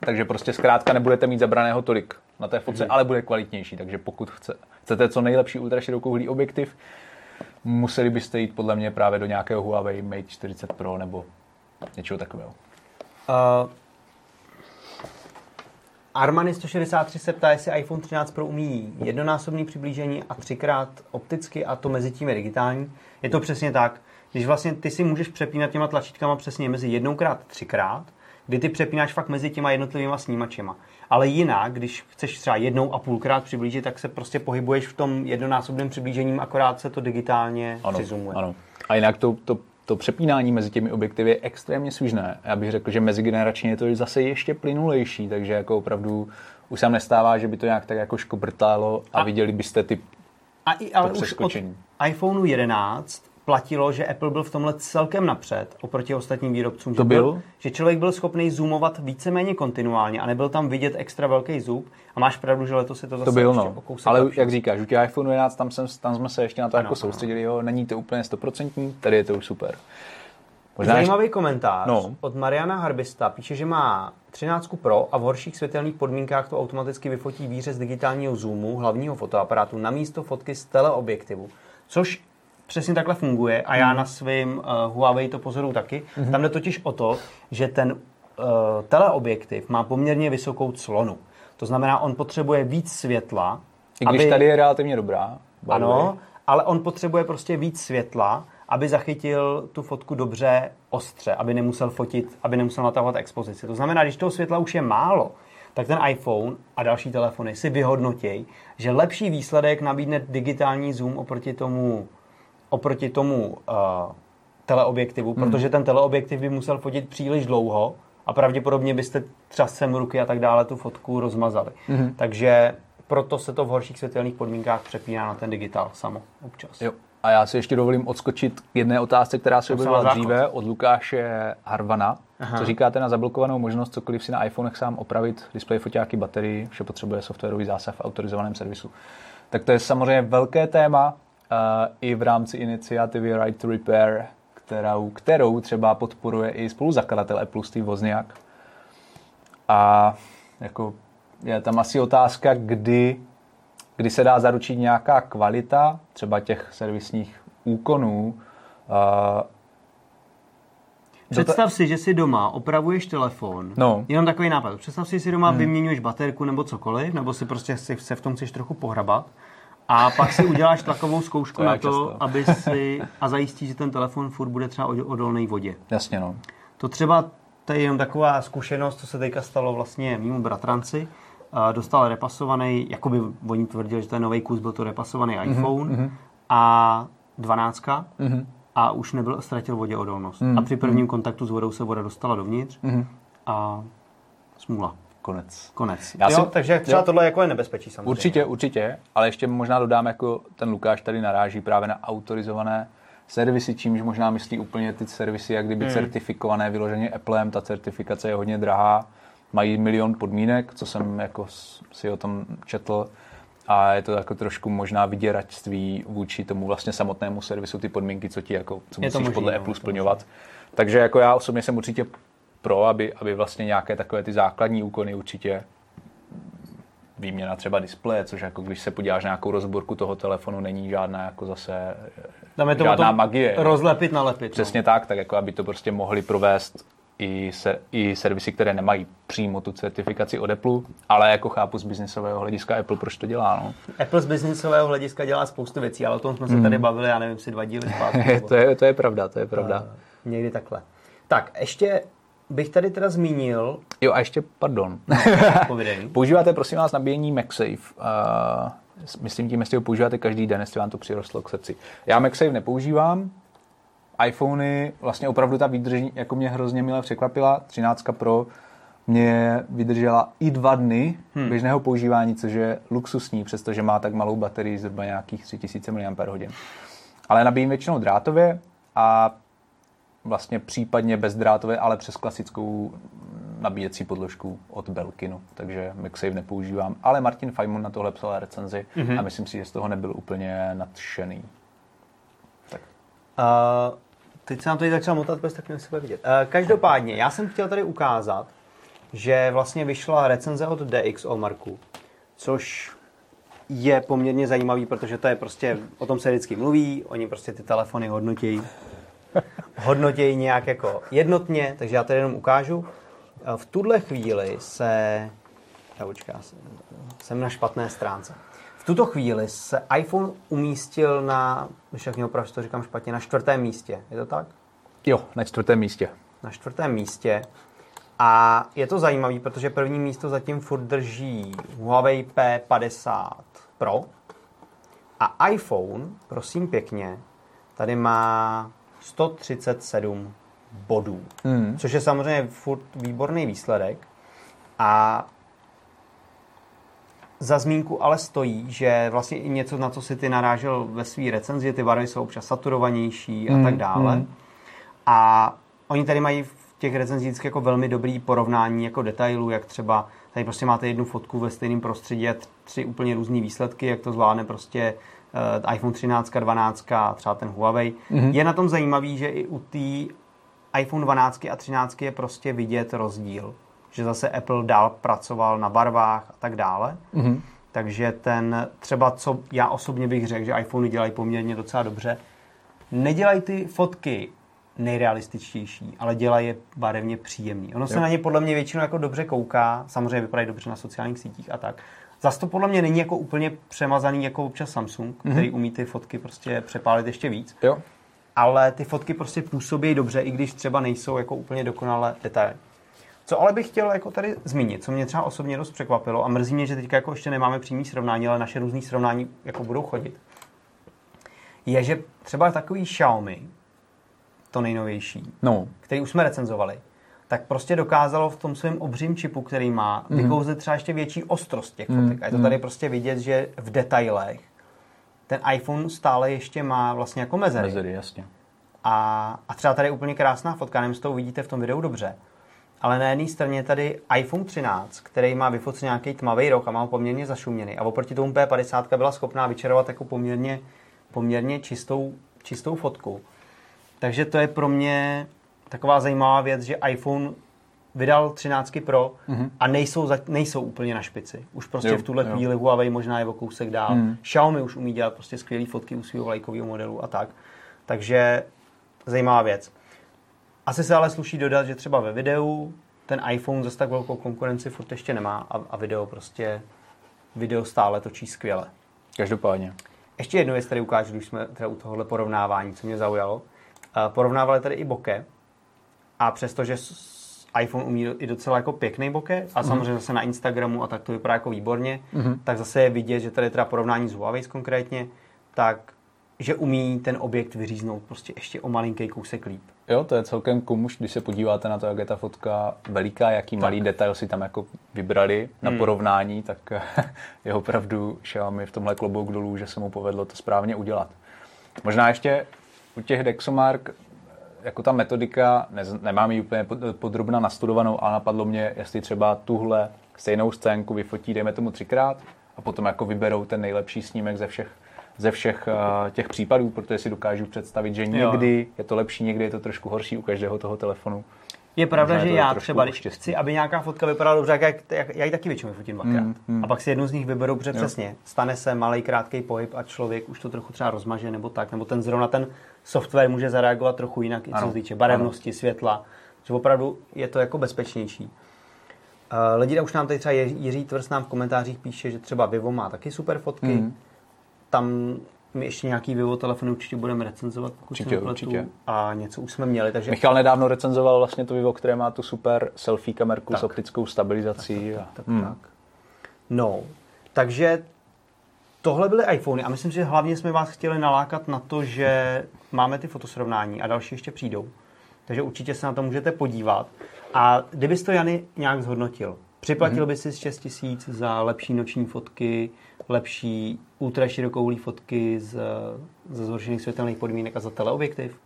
Speaker 2: takže prostě zkrátka nebudete mít zabraného tolik na té fotce,
Speaker 1: Mhm.
Speaker 2: ale bude kvalitnější. Takže pokud chce, chcete co nejlepší ultraširokouhlý objektiv, museli byste jít podle mě právě do nějakého Huawei Mate 40 Pro nebo něčeho takového.
Speaker 1: Uh, Armani 163 se ptá, jestli iPhone 13 Pro umí jednonásobný přiblížení a třikrát opticky a to mezi tím je digitální. Je to přesně tak. Když vlastně ty si můžeš přepínat těma tlačítkama přesně mezi jednoukrát, třikrát, kdy ty přepínáš fakt mezi těma jednotlivýma snímačema. Ale jinak, když chceš třeba jednou a půlkrát přiblížit, tak se prostě pohybuješ v tom jednonásobném přiblížením, akorát se to digitálně
Speaker 2: Ano,
Speaker 1: přizumuje.
Speaker 2: ano. A jinak to, to, to přepínání mezi těmi objektivy je extrémně svižné. Já bych řekl, že mezigeneračně je to zase ještě plynulejší, takže jako opravdu už se nám nestává, že by to nějak tak jako škobrtálo a,
Speaker 1: A-
Speaker 2: viděli byste ty
Speaker 1: A i, ale už od iPhoneu 11 platilo, že Apple byl v tomhle celkem napřed oproti ostatním výrobcům.
Speaker 2: To
Speaker 1: že
Speaker 2: byl?
Speaker 1: Že člověk byl schopný zoomovat víceméně kontinuálně a nebyl tam vidět extra velký zub. A máš pravdu, že letos je to zase
Speaker 2: To byl,
Speaker 1: ještě
Speaker 2: no. Ale
Speaker 1: lepší.
Speaker 2: jak říkáš, u těch iPhone 11 tam, jsem, tam jsme se ještě na to
Speaker 1: Ano,
Speaker 2: jako
Speaker 1: ano.
Speaker 2: soustředili, jo, není to úplně stoprocentní, tady je to už super. Možná
Speaker 1: Zajímavý komentář
Speaker 2: No.
Speaker 1: od Mariana Harbista píše, že má 13 Pro a v horších světelných podmínkách to automaticky vyfotí výřez digitálního zoomu hlavního fotoaparátu na místo fotky z teleobjektivu. Což přesně takhle funguje a já na svým uh, Huawei to pozoruju taky. Tam jde totiž o to, že ten uh, teleobjektiv má poměrně vysokou clonu. To znamená, on potřebuje víc světla,
Speaker 2: I když
Speaker 1: aby...
Speaker 2: tady je relativně dobrá. way.
Speaker 1: Ano, ale on potřebuje prostě víc světla, aby zachytil tu fotku dobře ostře, aby nemusel fotit, aby nemusel natahovat expozici. To znamená, když toho světla už je málo, tak ten iPhone a další telefony si vyhodnotí, že lepší výsledek nabídne digitální zoom oproti tomu, oproti tomu uh, teleobjektivu,
Speaker 2: Hmm.
Speaker 1: protože ten teleobjektiv by musel fotit příliš dlouho a pravděpodobně byste třasem ruky a tak dále tu fotku rozmazali.
Speaker 2: Hmm.
Speaker 1: Takže proto se to v horších světelných podmínkách přepíná na ten digitál samo občas.
Speaker 2: Jo. A já si ještě dovolím odskočit k jedné otázce, která se objevila dříve od Lukáše Harvana. Aha. Co říkáte na zablokovanou možnost cokoliv si na iPhonech sám opravit, displej, foťáky, baterii, vše potřebuje softwarový zásah v autorizovaném servisu. Tak to je samozřejmě velké téma i v rámci iniciativy Right to Repair, kterou, kterou třeba podporuje i spoluzakladatel Apple Steve Wozniak. A jako je tam asi otázka, kdy, kdy se dá zaručit nějaká kvalita třeba těch servisních úkonů. Uh,
Speaker 1: Představ si, že si doma opravuješ telefon.
Speaker 2: No.
Speaker 1: Jenom takový nápad. Představ si, že si doma hmm. vyměňuješ baterku nebo cokoliv, nebo si prostě si, se v tom chceš trochu pohrabat. A pak si uděláš tlakovou zkoušku
Speaker 2: To
Speaker 1: na to,
Speaker 2: často.
Speaker 1: aby si a zajistíš, že ten telefon furt bude třeba od- odolný vodě.
Speaker 2: jasně, no.
Speaker 1: To třeba, to je jenom taková zkušenost, co se teďka stalo vlastně mýmu bratranci. A Dostal repasovaný, jakoby oni tvrdili, že to je nový kus, byl to repasovaný iPhone mm-hmm. a 12 mm-hmm. a už nebyl, ztratil vodě odolnost. Mm-hmm. A při prvním kontaktu s vodou se voda dostala dovnitř mm-hmm. a smůla.
Speaker 2: Konec.
Speaker 1: Konec.
Speaker 2: Já
Speaker 1: jo,
Speaker 2: si-
Speaker 1: takže třeba
Speaker 2: jo.
Speaker 1: tohle jako je nebezpečí samozřejmě.
Speaker 2: Určitě, určitě, ale ještě možná dodám, jako ten Lukáš tady naráží právě na autorizované servisy, čímž možná myslí úplně ty servisy, jak kdyby hmm. certifikované vyloženě Applem, ta certifikace je hodně drahá, mají milion podmínek, co jsem jako si o tom četl a je to jako trošku možná vyděračství vůči tomu vlastně samotnému servisu, ty podmínky, co ti jako, co
Speaker 1: Je
Speaker 2: musíš
Speaker 1: možný,
Speaker 2: podle
Speaker 1: no,
Speaker 2: Apple splňovat. Takže jako já osobně jsem určitě pro, aby, aby vlastně nějaké takové ty základní úkony určitě výměna třeba displeje, což jako když se podíváš na nějakou rozborku toho telefonu, není žádná jako zase
Speaker 1: Tam je to o
Speaker 2: žádná
Speaker 1: tom
Speaker 2: magie.
Speaker 1: Rozlepit, nalepit.
Speaker 2: Přesně tak, tak jako aby to prostě mohli provést i, se, i servisy, které nemají přímo tu certifikaci od Apple, ale jako chápu z biznisového hlediska Apple, proč to dělá. No.
Speaker 1: No. Apple z biznisového hlediska dělá spoustu věcí, ale o tom jsme se tady bavili, já nevím, si dva díly zpátky.
Speaker 2: to, je, to je pravda, to je pravda.
Speaker 1: Někdy takhle. Tak, ještě bych tady teda zmínil
Speaker 2: Jo a ještě, pardon, používáte prosím vás nabíjení MagSafe. Uh, myslím tím, jestli ho používáte každý den, jestli vám to přirostlo k srdci. Já MagSafe nepoužívám, iPhony, vlastně opravdu ta výdrž jako mě hrozně milé překvapila. 13 Pro mě vydržela i dva dny hmm. běžného používání, což je luxusní, přestože má tak malou baterii, zhruba nějakých 3000 mAh. Ale nabíjím většinou drátově a vlastně případně bezdrátově, ale přes klasickou nabíjecí podložku od Belkinu, takže MagSafe nepoužívám. Ale Martin Fajmon na tohle psal recenzi mm-hmm. a myslím si, že z toho nebyl úplně nadšený.
Speaker 1: Uh, teď se nám tady začal motat bez tak se bude vidět. Uh, každopádně, já jsem chtěl tady ukázat, že vlastně vyšla recenze od DX Olmarku, což je poměrně zajímavý, protože to je prostě, o tom se vždycky mluví, oni prostě ty telefony hodnotějí hodnotějí nějak jako jednotně, takže já tady jenom ukážu. Eh, V tuhle chvíli se... Já počkej, já jsem, na špatné stránce. V tuto chvíli se iPhone umístil na, jak mě opravdu to říkám špatně, na čtvrtém místě. Je to tak?
Speaker 2: Jo, na čtvrtém místě.
Speaker 1: Na čtvrtém místě. A je to zajímavé, protože první místo zatím furt drží Huawei P50 Pro. A iPhone, prosím pěkně, tady má 137 bodů.
Speaker 2: Hmm.
Speaker 1: Což je samozřejmě furt výborný výsledek. A za zmínku ale stojí, že vlastně i něco, na co si ty narážel ve své recenzi, ty barvy jsou občas saturovanější a
Speaker 2: Mm,
Speaker 1: tak dále.
Speaker 2: mm.
Speaker 1: A oni tady mají v těch recenzích jako velmi dobrý porovnání jako detailů, jak třeba tady prostě máte jednu fotku ve stejném prostředí a tři úplně různé výsledky, jak to zvládne prostě iPhone 13, 12 a třeba ten Huawei. Mm-hmm. Je na tom zajímavý, že i u té iPhone 12 a 13 je prostě vidět rozdíl. Že zase Apple dál pracoval na barvách a tak dále. Mm-hmm. Takže ten třeba, co já osobně bych řekl, že iPhony dělají poměrně docela dobře, nedělají ty fotky nejrealističtější, ale dělají je barevně příjemný. Ono se
Speaker 2: Jo.
Speaker 1: na ně podle mě většinou jako dobře kouká, samozřejmě vypadají dobře na sociálních sítích a tak. Zas to podle mě není jako úplně přemazaný jako občas Samsung,
Speaker 2: Mhm.
Speaker 1: který umí ty fotky prostě přepálit ještě víc,
Speaker 2: Jo.
Speaker 1: ale ty fotky prostě působí dobře, i když třeba nejsou jako úplně dokonale detaily. Co ale bych chtěl jako tady zmínit, co mě třeba osobně dost překvapilo a mrzí mě, že teďka jako ještě nemáme přímý srovnání, ale naše různý srovnání jako budou chodit, je, že třeba takový Xiaomi, to nejnovější,
Speaker 2: No,
Speaker 1: který už jsme recenzovali, tak prostě dokázalo v tom svém obřím čipu, který má,
Speaker 2: Mhm.
Speaker 1: vykouzlit třeba ještě větší ostrost těch fotek. A je to tady prostě vidět, že v detailech ten iPhone stále ještě má vlastně jako mezery.
Speaker 2: mezery, jasně.
Speaker 1: A, a třeba tady je úplně krásná fotka, nevím, jestli to uvidíte v tom videu dobře. Ale na jedné straně je tady iPhone 13, který má vyfocený nějaký tmavý rok a má ho poměrně zašuměný. A oproti tomu P50 byla schopná vyčarovat jako poměrně, poměrně čistou, čistou fotku. Takže to je pro mě taková zajímavá věc, že iPhone vydal 13 Pro
Speaker 2: Mhm.
Speaker 1: a nejsou, za, nejsou úplně na špici. Už prostě
Speaker 2: Jo,
Speaker 1: v tuhle
Speaker 2: jo.
Speaker 1: chvíli Huawei možná je o kousek dál.
Speaker 2: Mhm.
Speaker 1: Xiaomi už umí dělat prostě skvělé fotky u svého vlajkového modelu a tak. Takže zajímavá věc. Asi se ale sluší dodat, že třeba ve videu ten iPhone zase tak velkou konkurenci furt ještě nemá a, a video prostě video stále točí skvěle.
Speaker 2: Každopádně.
Speaker 1: Ještě jednu věc tady ukážu, když jsme teda u tohohle porovnávání, co mě zaujalo. Eh, Porovnávali tady i bokeh a přestože iPhone umí i docela jako pěkný bokeh a samozřejmě zase na Instagramu a tak to vypadá jako výborně, tak zase je vidět, že tady je teda porovnání s Huawei konkrétně, tak že umí ten objekt vyříznout prostě ještě o malinký kousek líp.
Speaker 2: Jo, to je celkem kumuš, když se podíváte na to, jak je ta fotka veliká, jaký tak. malý detail si tam jako vybrali na porovnání, tak je opravdu Xiaomi v tomhle klobouk dolů, že se mu povedlo to správně udělat. Možná ještě u těch Dexomark jako ta metodika, ne, nemám ji úplně pod- podrobna nastudovanou, ale napadlo mě, jestli třeba tuhle stejnou scénku vyfotí, dejme tomu třikrát, a potom jako vyberou ten nejlepší snímek ze všech, ze všech uh, těch případů, protože si dokážu představit, že někdy je to lepší, někdy je to trošku horší u každého toho telefonu.
Speaker 1: Je pravda,
Speaker 2: Možná
Speaker 1: že já třeba, když
Speaker 2: štěstí.
Speaker 1: chci, aby nějaká fotka vypadala dobře, jak, jak, já ji taky většinou fotím dvakrát.
Speaker 2: Mm, mm.
Speaker 1: A pak si jednu z nich vyberu protože přesně. Stane se malý krátký pohyb a člověk už to trochu třeba rozmaže nebo tak, nebo ten zrovna ten software může zareagovat trochu jinak, i co
Speaker 2: Ano,
Speaker 1: se týče barevnosti, světla, že opravdu je to jako bezpečnější. Uh, lidi už nám tady třeba Jiří- Tvrz nám v komentářích píše, že třeba Vivo má taky super fotky.
Speaker 2: Mm.
Speaker 1: Tam my ještě nějaký Vivo telefon určitě budeme recenzovat, pokud
Speaker 2: Určitě,
Speaker 1: se
Speaker 2: určitě.
Speaker 1: A něco už jsme měli, takže
Speaker 2: Michal nedávno recenzoval vlastně to Vivo, které má tu super selfie kamerku
Speaker 1: Tak.
Speaker 2: s optickou stabilizací.
Speaker 1: Tak,
Speaker 2: a-
Speaker 1: tak,
Speaker 2: Hmm.
Speaker 1: tak. No, takže tohle byly iPhony a myslím, že hlavně jsme vás chtěli nalákat na to, že máme ty fotosrovnání a další ještě přijdou. Takže určitě se na to můžete podívat. A kdybys to Jany nějak zhodnotil, připlatil mm-hmm. by si z 6 tisíc za lepší noční fotky, lepší ultraširokouhlý fotky z, ze zhoršených světelných podmínek a za teleobjektiv?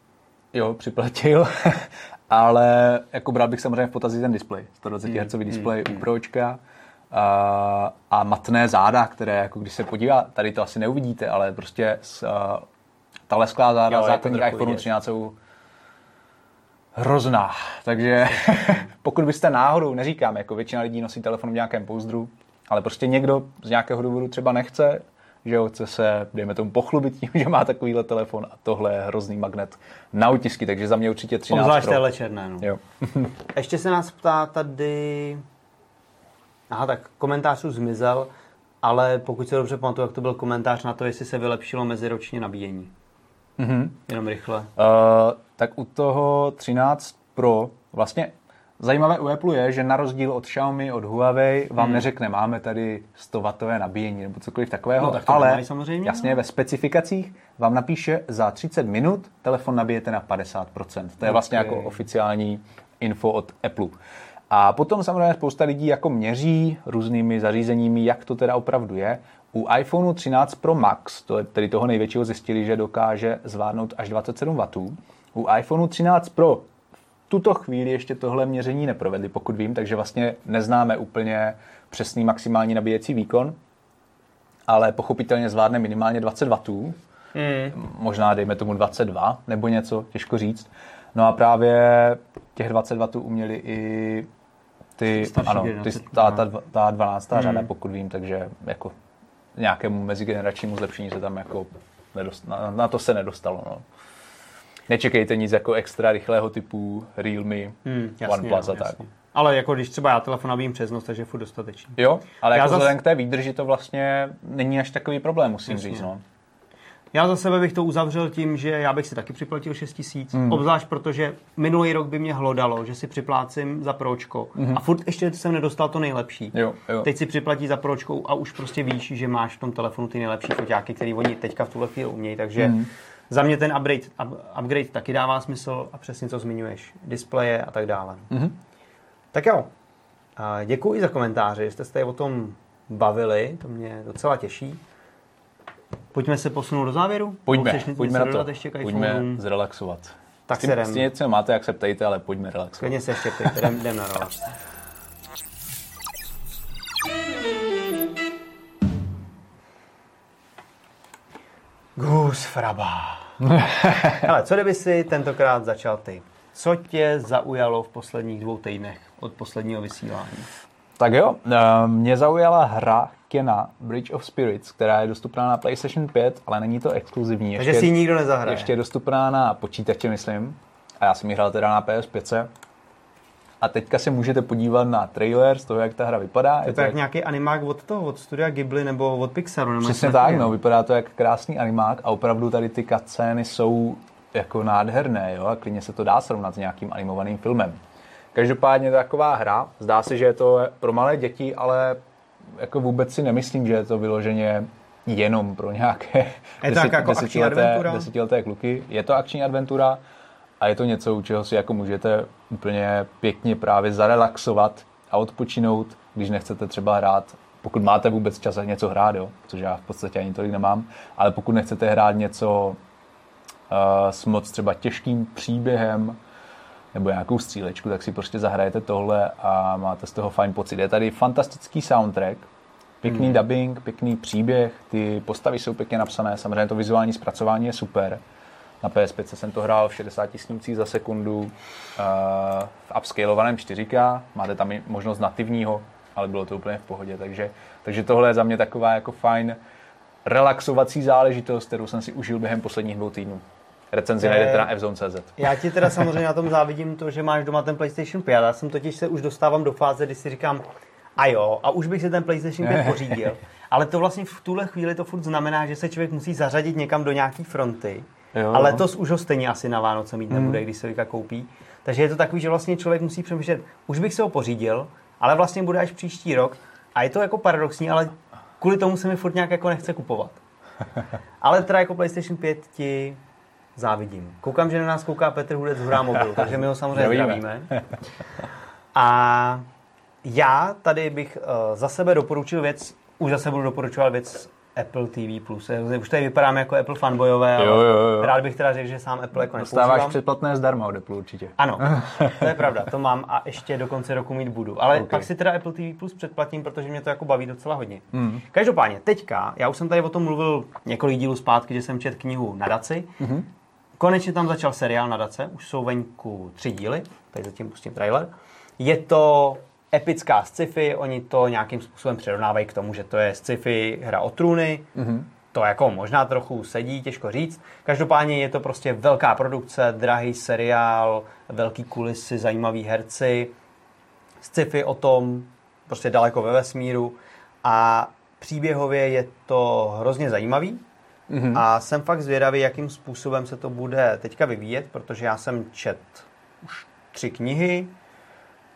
Speaker 2: Jo, připlatil, ale jako bral bych samozřejmě v potazí ten displej, 120
Speaker 1: Hmm,
Speaker 2: Hz displej u Pročka a, matné záda, které, jako když se podívá, tady to asi neuvidíte, ale prostě s, a, ta lesklá záda
Speaker 1: Jo,
Speaker 2: základních
Speaker 1: trochu
Speaker 2: iPhone
Speaker 1: vidět.
Speaker 2: 13 jsou hrozná. Takže pokud byste náhodou, neříkám, jako většina lidí nosí telefon v nějakém pouzdru, ale prostě někdo z nějakého důvodu třeba nechce, že jo, chce se, dejme tomu, pochlubit tím, že má takovýhle telefon a tohle je hrozný magnet na otisky, takže za mě určitě 13
Speaker 1: Obzvlášť téhle černé. No.
Speaker 2: Jo.
Speaker 1: Ještě se nás ptá tady... Aha, tak komentář už zmizel, ale pokud se dobře pamatuju, jak to byl komentář na to, jestli se vylepšilo meziročně nabíjení.
Speaker 2: Mhm.
Speaker 1: Jenom rychle.
Speaker 2: Uh, tak u toho 13 Pro vlastně zajímavé u Apple je, že na rozdíl od Xiaomi, od Huawei vám hmm. neřekne, máme tady 100 W nabíjení nebo cokoliv takového,
Speaker 1: No, tak to
Speaker 2: ale
Speaker 1: samozřejmě,
Speaker 2: jasně
Speaker 1: no.
Speaker 2: ve specifikacích vám napíše za 30 minut telefon nabijete na 50%. To je vlastně
Speaker 1: Ok.
Speaker 2: jako oficiální info od Apple. A potom samozřejmě spousta lidí jako měří různými zařízeními, jak to teda opravdu je. U iPhoneu 13 Pro Max, to je tedy toho největšího, zjistili, že dokáže zvládnout až 27 W. U iPhoneu 13 Pro v tuto chvíli ještě tohle měření neprovedli, pokud vím, takže vlastně neznáme úplně přesný maximální nabíjecí výkon, ale pochopitelně zvládne minimálně 20 W,
Speaker 1: Mm.
Speaker 2: možná dejme tomu 22 nebo něco, těžko říct. No a právě těch 20 W uměli i ty,
Speaker 1: Starší
Speaker 2: ano, ty, ta, ta, ta 12. Hmm. řada, pokud vím, takže jako nějakému mezigeneračnímu zlepšení se tam jako nedost, na, na, to se nedostalo. No. nečekejte nic jako extra rychlého typu Realme, hmm, jasně, OnePlus a tak. Jasně.
Speaker 1: Ale jako když třeba já telefon nabíjím přes noc, takže je furt dostatečný.
Speaker 2: Jo, ale já jako zas... vzhledem k té výdrži to vlastně není až takový problém, musím jasně. říct. No.
Speaker 1: Já za sebe bych to uzavřel tím, že já bych si taky připlatil 6 tisíc, mm. obzvlášť protože minulý rok by mě hlodalo, že si připlácím za pročko mm. a furt ještě jsem nedostal to nejlepší.
Speaker 2: Jo, jo.
Speaker 1: Teď si připlatí za pročkou a už prostě víš, že máš v tom telefonu ty nejlepší foťáky, který oni teďka v tuhle chvíli umějí, takže mm. za mě ten upgrade, up, upgrade taky dává smysl a přesně co zmiňuješ, displeje a tak dále. Mm. Tak jo, děkuji za komentáře, jste se o tom bavili, to mě docela těší. Pojďme se posunout do závěru?
Speaker 2: Pojďme, Chceš pojďme na to. Ještě pojďme zrelaxovat. Tak se jdem. něco máte, jak se ptejte, ale pojďme relaxovat.
Speaker 1: Klidně se ještě ptejte, jdem, jdem na relax. Gus Fraba. Ale co kdyby si tentokrát začal ty? Co tě zaujalo v posledních dvou týdnech od posledního vysílání?
Speaker 2: Tak jo, eh, mě zaujala hra Kena Bridge of Spirits, která je dostupná na PlayStation 5, ale není to exkluzivní.
Speaker 1: Ještě, Takže si ji nikdo nezahraje.
Speaker 2: Ještě je dostupná na počítače, myslím. A já jsem ji hrál teda na PS5. A teďka se můžete podívat na trailer z toho, jak ta hra vypadá.
Speaker 1: Je to, je to jak, jak nějaký animák od toho, od studia Ghibli nebo od Pixaru. Nebo
Speaker 2: Přesně tak, no, vypadá to jak krásný animák a opravdu tady ty cutscény jsou jako nádherné, jo, a klidně se to dá srovnat s nějakým animovaným filmem. Každopádně taková hra, zdá se, že je to pro malé děti, ale jako vůbec si nemyslím, že je to vyloženě jenom pro nějaké
Speaker 1: je deset, jako desetileté,
Speaker 2: desetileté kluky. Je to akční adventura a je to něco, u čeho si jako můžete úplně pěkně právě zarelaxovat a odpočinout, když nechcete třeba hrát, pokud máte vůbec čas něco hrát, jo, což já v podstatě ani tolik nemám, ale pokud nechcete hrát něco uh, s moc třeba těžkým příběhem, nebo nějakou střílečku, tak si prostě zahrajete tohle a máte z toho fajn pocit. Je tady fantastický soundtrack, pěkný hmm. dubbing, pěkný příběh, ty postavy jsou pěkně napsané, samozřejmě to vizuální zpracování je super. Na PS5 jsem to hrál v 60 snímcích za sekundu, uh, v upscalovaném 4K, máte tam i možnost nativního, ale bylo to úplně v pohodě, takže, takže tohle je za mě taková jako fajn relaxovací záležitost, kterou jsem si užil během posledních dvou týdnů. Recenzi najdete na fzone.cz.
Speaker 1: Já ti teda samozřejmě na tom závidím to, že máš doma ten PlayStation 5. Já jsem totiž se už dostávám do fáze, kdy si říkám, a jo, a už bych si ten PlayStation 5 pořídil. Ale to vlastně v tuhle chvíli to furt znamená, že se člověk musí zařadit někam do nějaký fronty. Jo. A letos už ho stejně asi na Vánoce mít nebude, hmm. když se Vika koupí. Takže je to takový, že vlastně člověk musí přemýšlet, už bych se ho pořídil, ale vlastně bude až příští rok. A je to jako paradoxní, ale kvůli tomu se mi furt nějak jako nechce kupovat. Ale teda jako PlayStation 5 ti závidím. Koukám, že na nás kouká Petr Hudec z mobil, takže my ho samozřejmě zdravíme. A já tady bych uh, za sebe doporučil věc, už zase budu doporučovat věc Apple TV+. Plus. Už tady vypadáme jako Apple fanboyové, ale jo, jo, jo. rád bych teda řekl, že sám Apple jako
Speaker 2: Dostáváš předplatné zdarma od Apple určitě.
Speaker 1: Ano, to je pravda, to mám a ještě do konce roku mít budu. Ale okay. pak si teda Apple TV Plus předplatím, protože mě to jako baví docela hodně. Mm. Každopádně, teďka, já už jsem tady o tom mluvil několik dílů zpátky, že jsem četl knihu Nadaci. Mm-hmm. Konečně tam začal seriál na Dace, už jsou venku tři díly, tady zatím pustím trailer. Je to epická sci-fi, oni to nějakým způsobem přirovnávají k tomu, že to je sci-fi hra o trůny, mm-hmm. to jako možná trochu sedí, těžko říct. Každopádně je to prostě velká produkce, drahý seriál, velký kulisy, zajímaví herci, sci-fi o tom, prostě daleko ve vesmíru a příběhově je to hrozně zajímavý. Mm-hmm. A jsem fakt zvědavý, jakým způsobem se to bude teďka vyvíjet, protože já jsem čet už tři knihy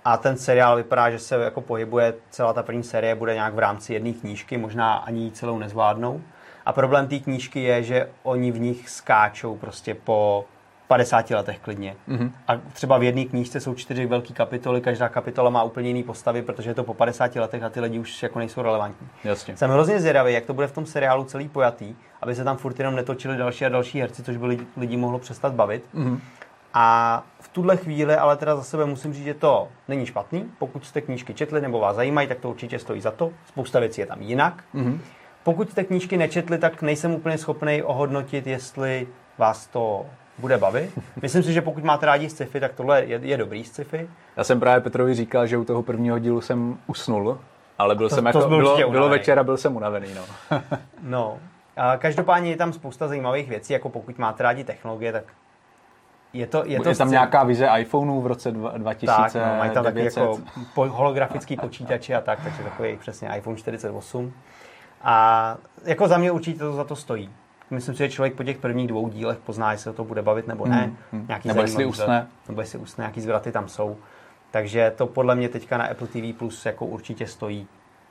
Speaker 1: a ten seriál vypadá, že se jako pohybuje, celá ta první série bude nějak v rámci jedné knížky, možná ani ji celou nezvládnou. A problém té knížky je, že oni v nich skáčou prostě po 50 letech klidně. Mm-hmm. A třeba v jedné knížce jsou čtyři velké kapitoly, každá kapitola má úplně jiný postavy, protože je to po 50 letech a ty lidi už jako nejsou relevantní.
Speaker 2: Jasně.
Speaker 1: Jsem hrozně zvědavý, jak to bude v tom seriálu celý pojatý, aby se tam furt jenom netočili další a další herci, což by lidi, lidi mohlo přestat bavit. Mm-hmm. A v tuhle chvíli ale teda za sebe musím říct, že to není špatný. Pokud jste knížky četli nebo vás zajímají, tak to určitě stojí za to. Spousta věcí je tam jinak. Mm-hmm. Pokud jste knížky nečetli, tak nejsem úplně schopný ohodnotit, jestli vás to bude bavit. Myslím si, že pokud máte rádi sci-fi, tak tohle je, je dobrý sci-fi.
Speaker 2: Já jsem právě Petrovi říkal, že u toho prvního dílu jsem usnul, ale byl to, jsem to jako, bylo, bylo večera, byl jsem unavený. No.
Speaker 1: no. A každopádně je tam spousta zajímavých věcí, jako pokud máte rádi technologie, tak Je to, je, to
Speaker 2: je tam nějaká vize iPhoneů v roce dva- 2900.
Speaker 1: tak, no, mají tam taky jako holografický počítače a tak, takže takový přesně iPhone 48. A jako za mě určitě to za to stojí. Myslím si, že člověk po těch prvních dvou dílech pozná, jestli se to bude bavit nebo ne.
Speaker 2: Hmm, hmm.
Speaker 1: Nějaký
Speaker 2: Nebo jestli usne.
Speaker 1: Nebo jestli usne, nějaký zvraty tam jsou. Takže to podle mě teďka na Apple TV Plus jako určitě stojí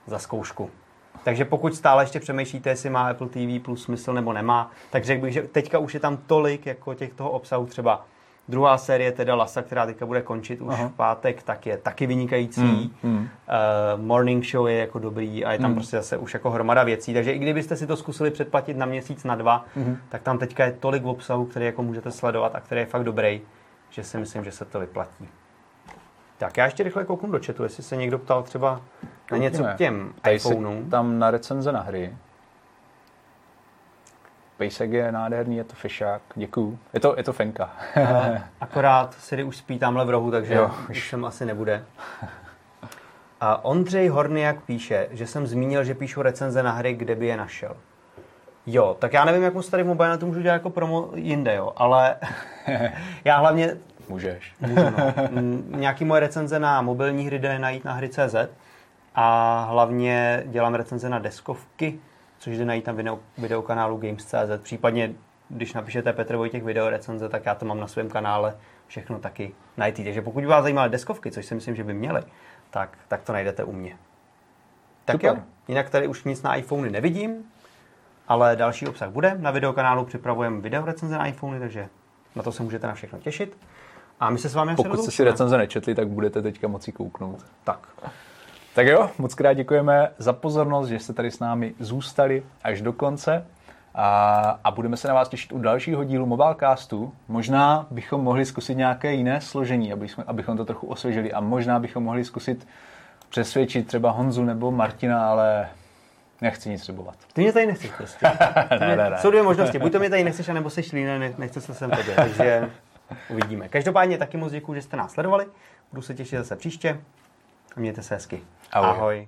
Speaker 1: za zkoušku. Takže pokud stále ještě přemýšlíte, jestli má Apple TV Plus smysl nebo nemá, tak řekl bych, že teďka už je tam tolik jako těch toho obsahu třeba Druhá série, teda Lasa, která teďka bude končit už
Speaker 2: Aha.
Speaker 1: v pátek, tak je taky vynikající.
Speaker 2: Hmm, hmm.
Speaker 1: Uh, morning show je jako dobrý a je tam
Speaker 2: Hmm.
Speaker 1: prostě zase už jako hromada věcí. Takže i kdybyste si to zkusili předplatit na měsíc, na dva,
Speaker 2: Mhm.
Speaker 1: tak tam teďka je tolik obsahu, který jako můžete sledovat a který je fakt dobrý, že si myslím, že se to vyplatí. Tak já ještě rychle kouknu do chatu, jestli se někdo ptal třeba na něco k těm
Speaker 2: Tady
Speaker 1: iPhoneům.
Speaker 2: tam na recenze na hry. Pejsek je nádherný, je to fešák, děkuju. Je to, je to fenka.
Speaker 1: Akorát Siri už spí tamhle v rohu, takže
Speaker 2: Jo, už.
Speaker 1: už sem asi nebude. A Ondřej Horniak píše, že jsem zmínil, že píšu recenze na hry, kde by je našel. Jo, tak já nevím, jak moc tady v mobile to můžu dělat jako promo jinde, jo, ale já hlavně
Speaker 2: Můžeš.
Speaker 1: můžu, no. Nějaký moje recenze na mobilní hry jde najít na hry.cz a hlavně dělám recenze na deskovky, což jde najít na video, videokanálu Games.cz. Případně, když napíšete Petr Vojtěch video recenze, tak já to mám na svém kanále všechno taky najít. Takže pokud vás zajímaly deskovky, což si myslím, že by měly, tak, tak to najdete u mě. Tak
Speaker 2: Super.
Speaker 1: jo, jinak tady už nic na iPhony nevidím, ale další obsah bude. Na videokanálu připravujeme video recenze na iPhony, takže na to se můžete na všechno těšit. A my se s vámi
Speaker 2: Pokud jste si recenze nečetli, tak budete teďka moci kouknout.
Speaker 1: Tak.
Speaker 2: Tak jo, moc krát děkujeme za pozornost, že jste tady s námi zůstali až do konce. A, a budeme se na vás těšit u dalšího dílu Mobilecastu. Možná bychom mohli zkusit nějaké jiné složení, aby jsme, abychom to trochu osvěžili. A možná bychom mohli zkusit přesvědčit třeba Honzu nebo Martina, ale nechci nic slibovat.
Speaker 1: Ty mě tady nechceš prostě.
Speaker 2: ne, ne, ne.
Speaker 1: Jsou dvě možnosti. Buď to mě tady nechceš, anebo seš líný, ne, nechce se sem tobě. Takže uvidíme. Každopádně taky moc děkuji, že jste nás sledovali. Budu se těšit zase příště. A mějte se hezky.
Speaker 2: Ahoj.
Speaker 1: Ahoj.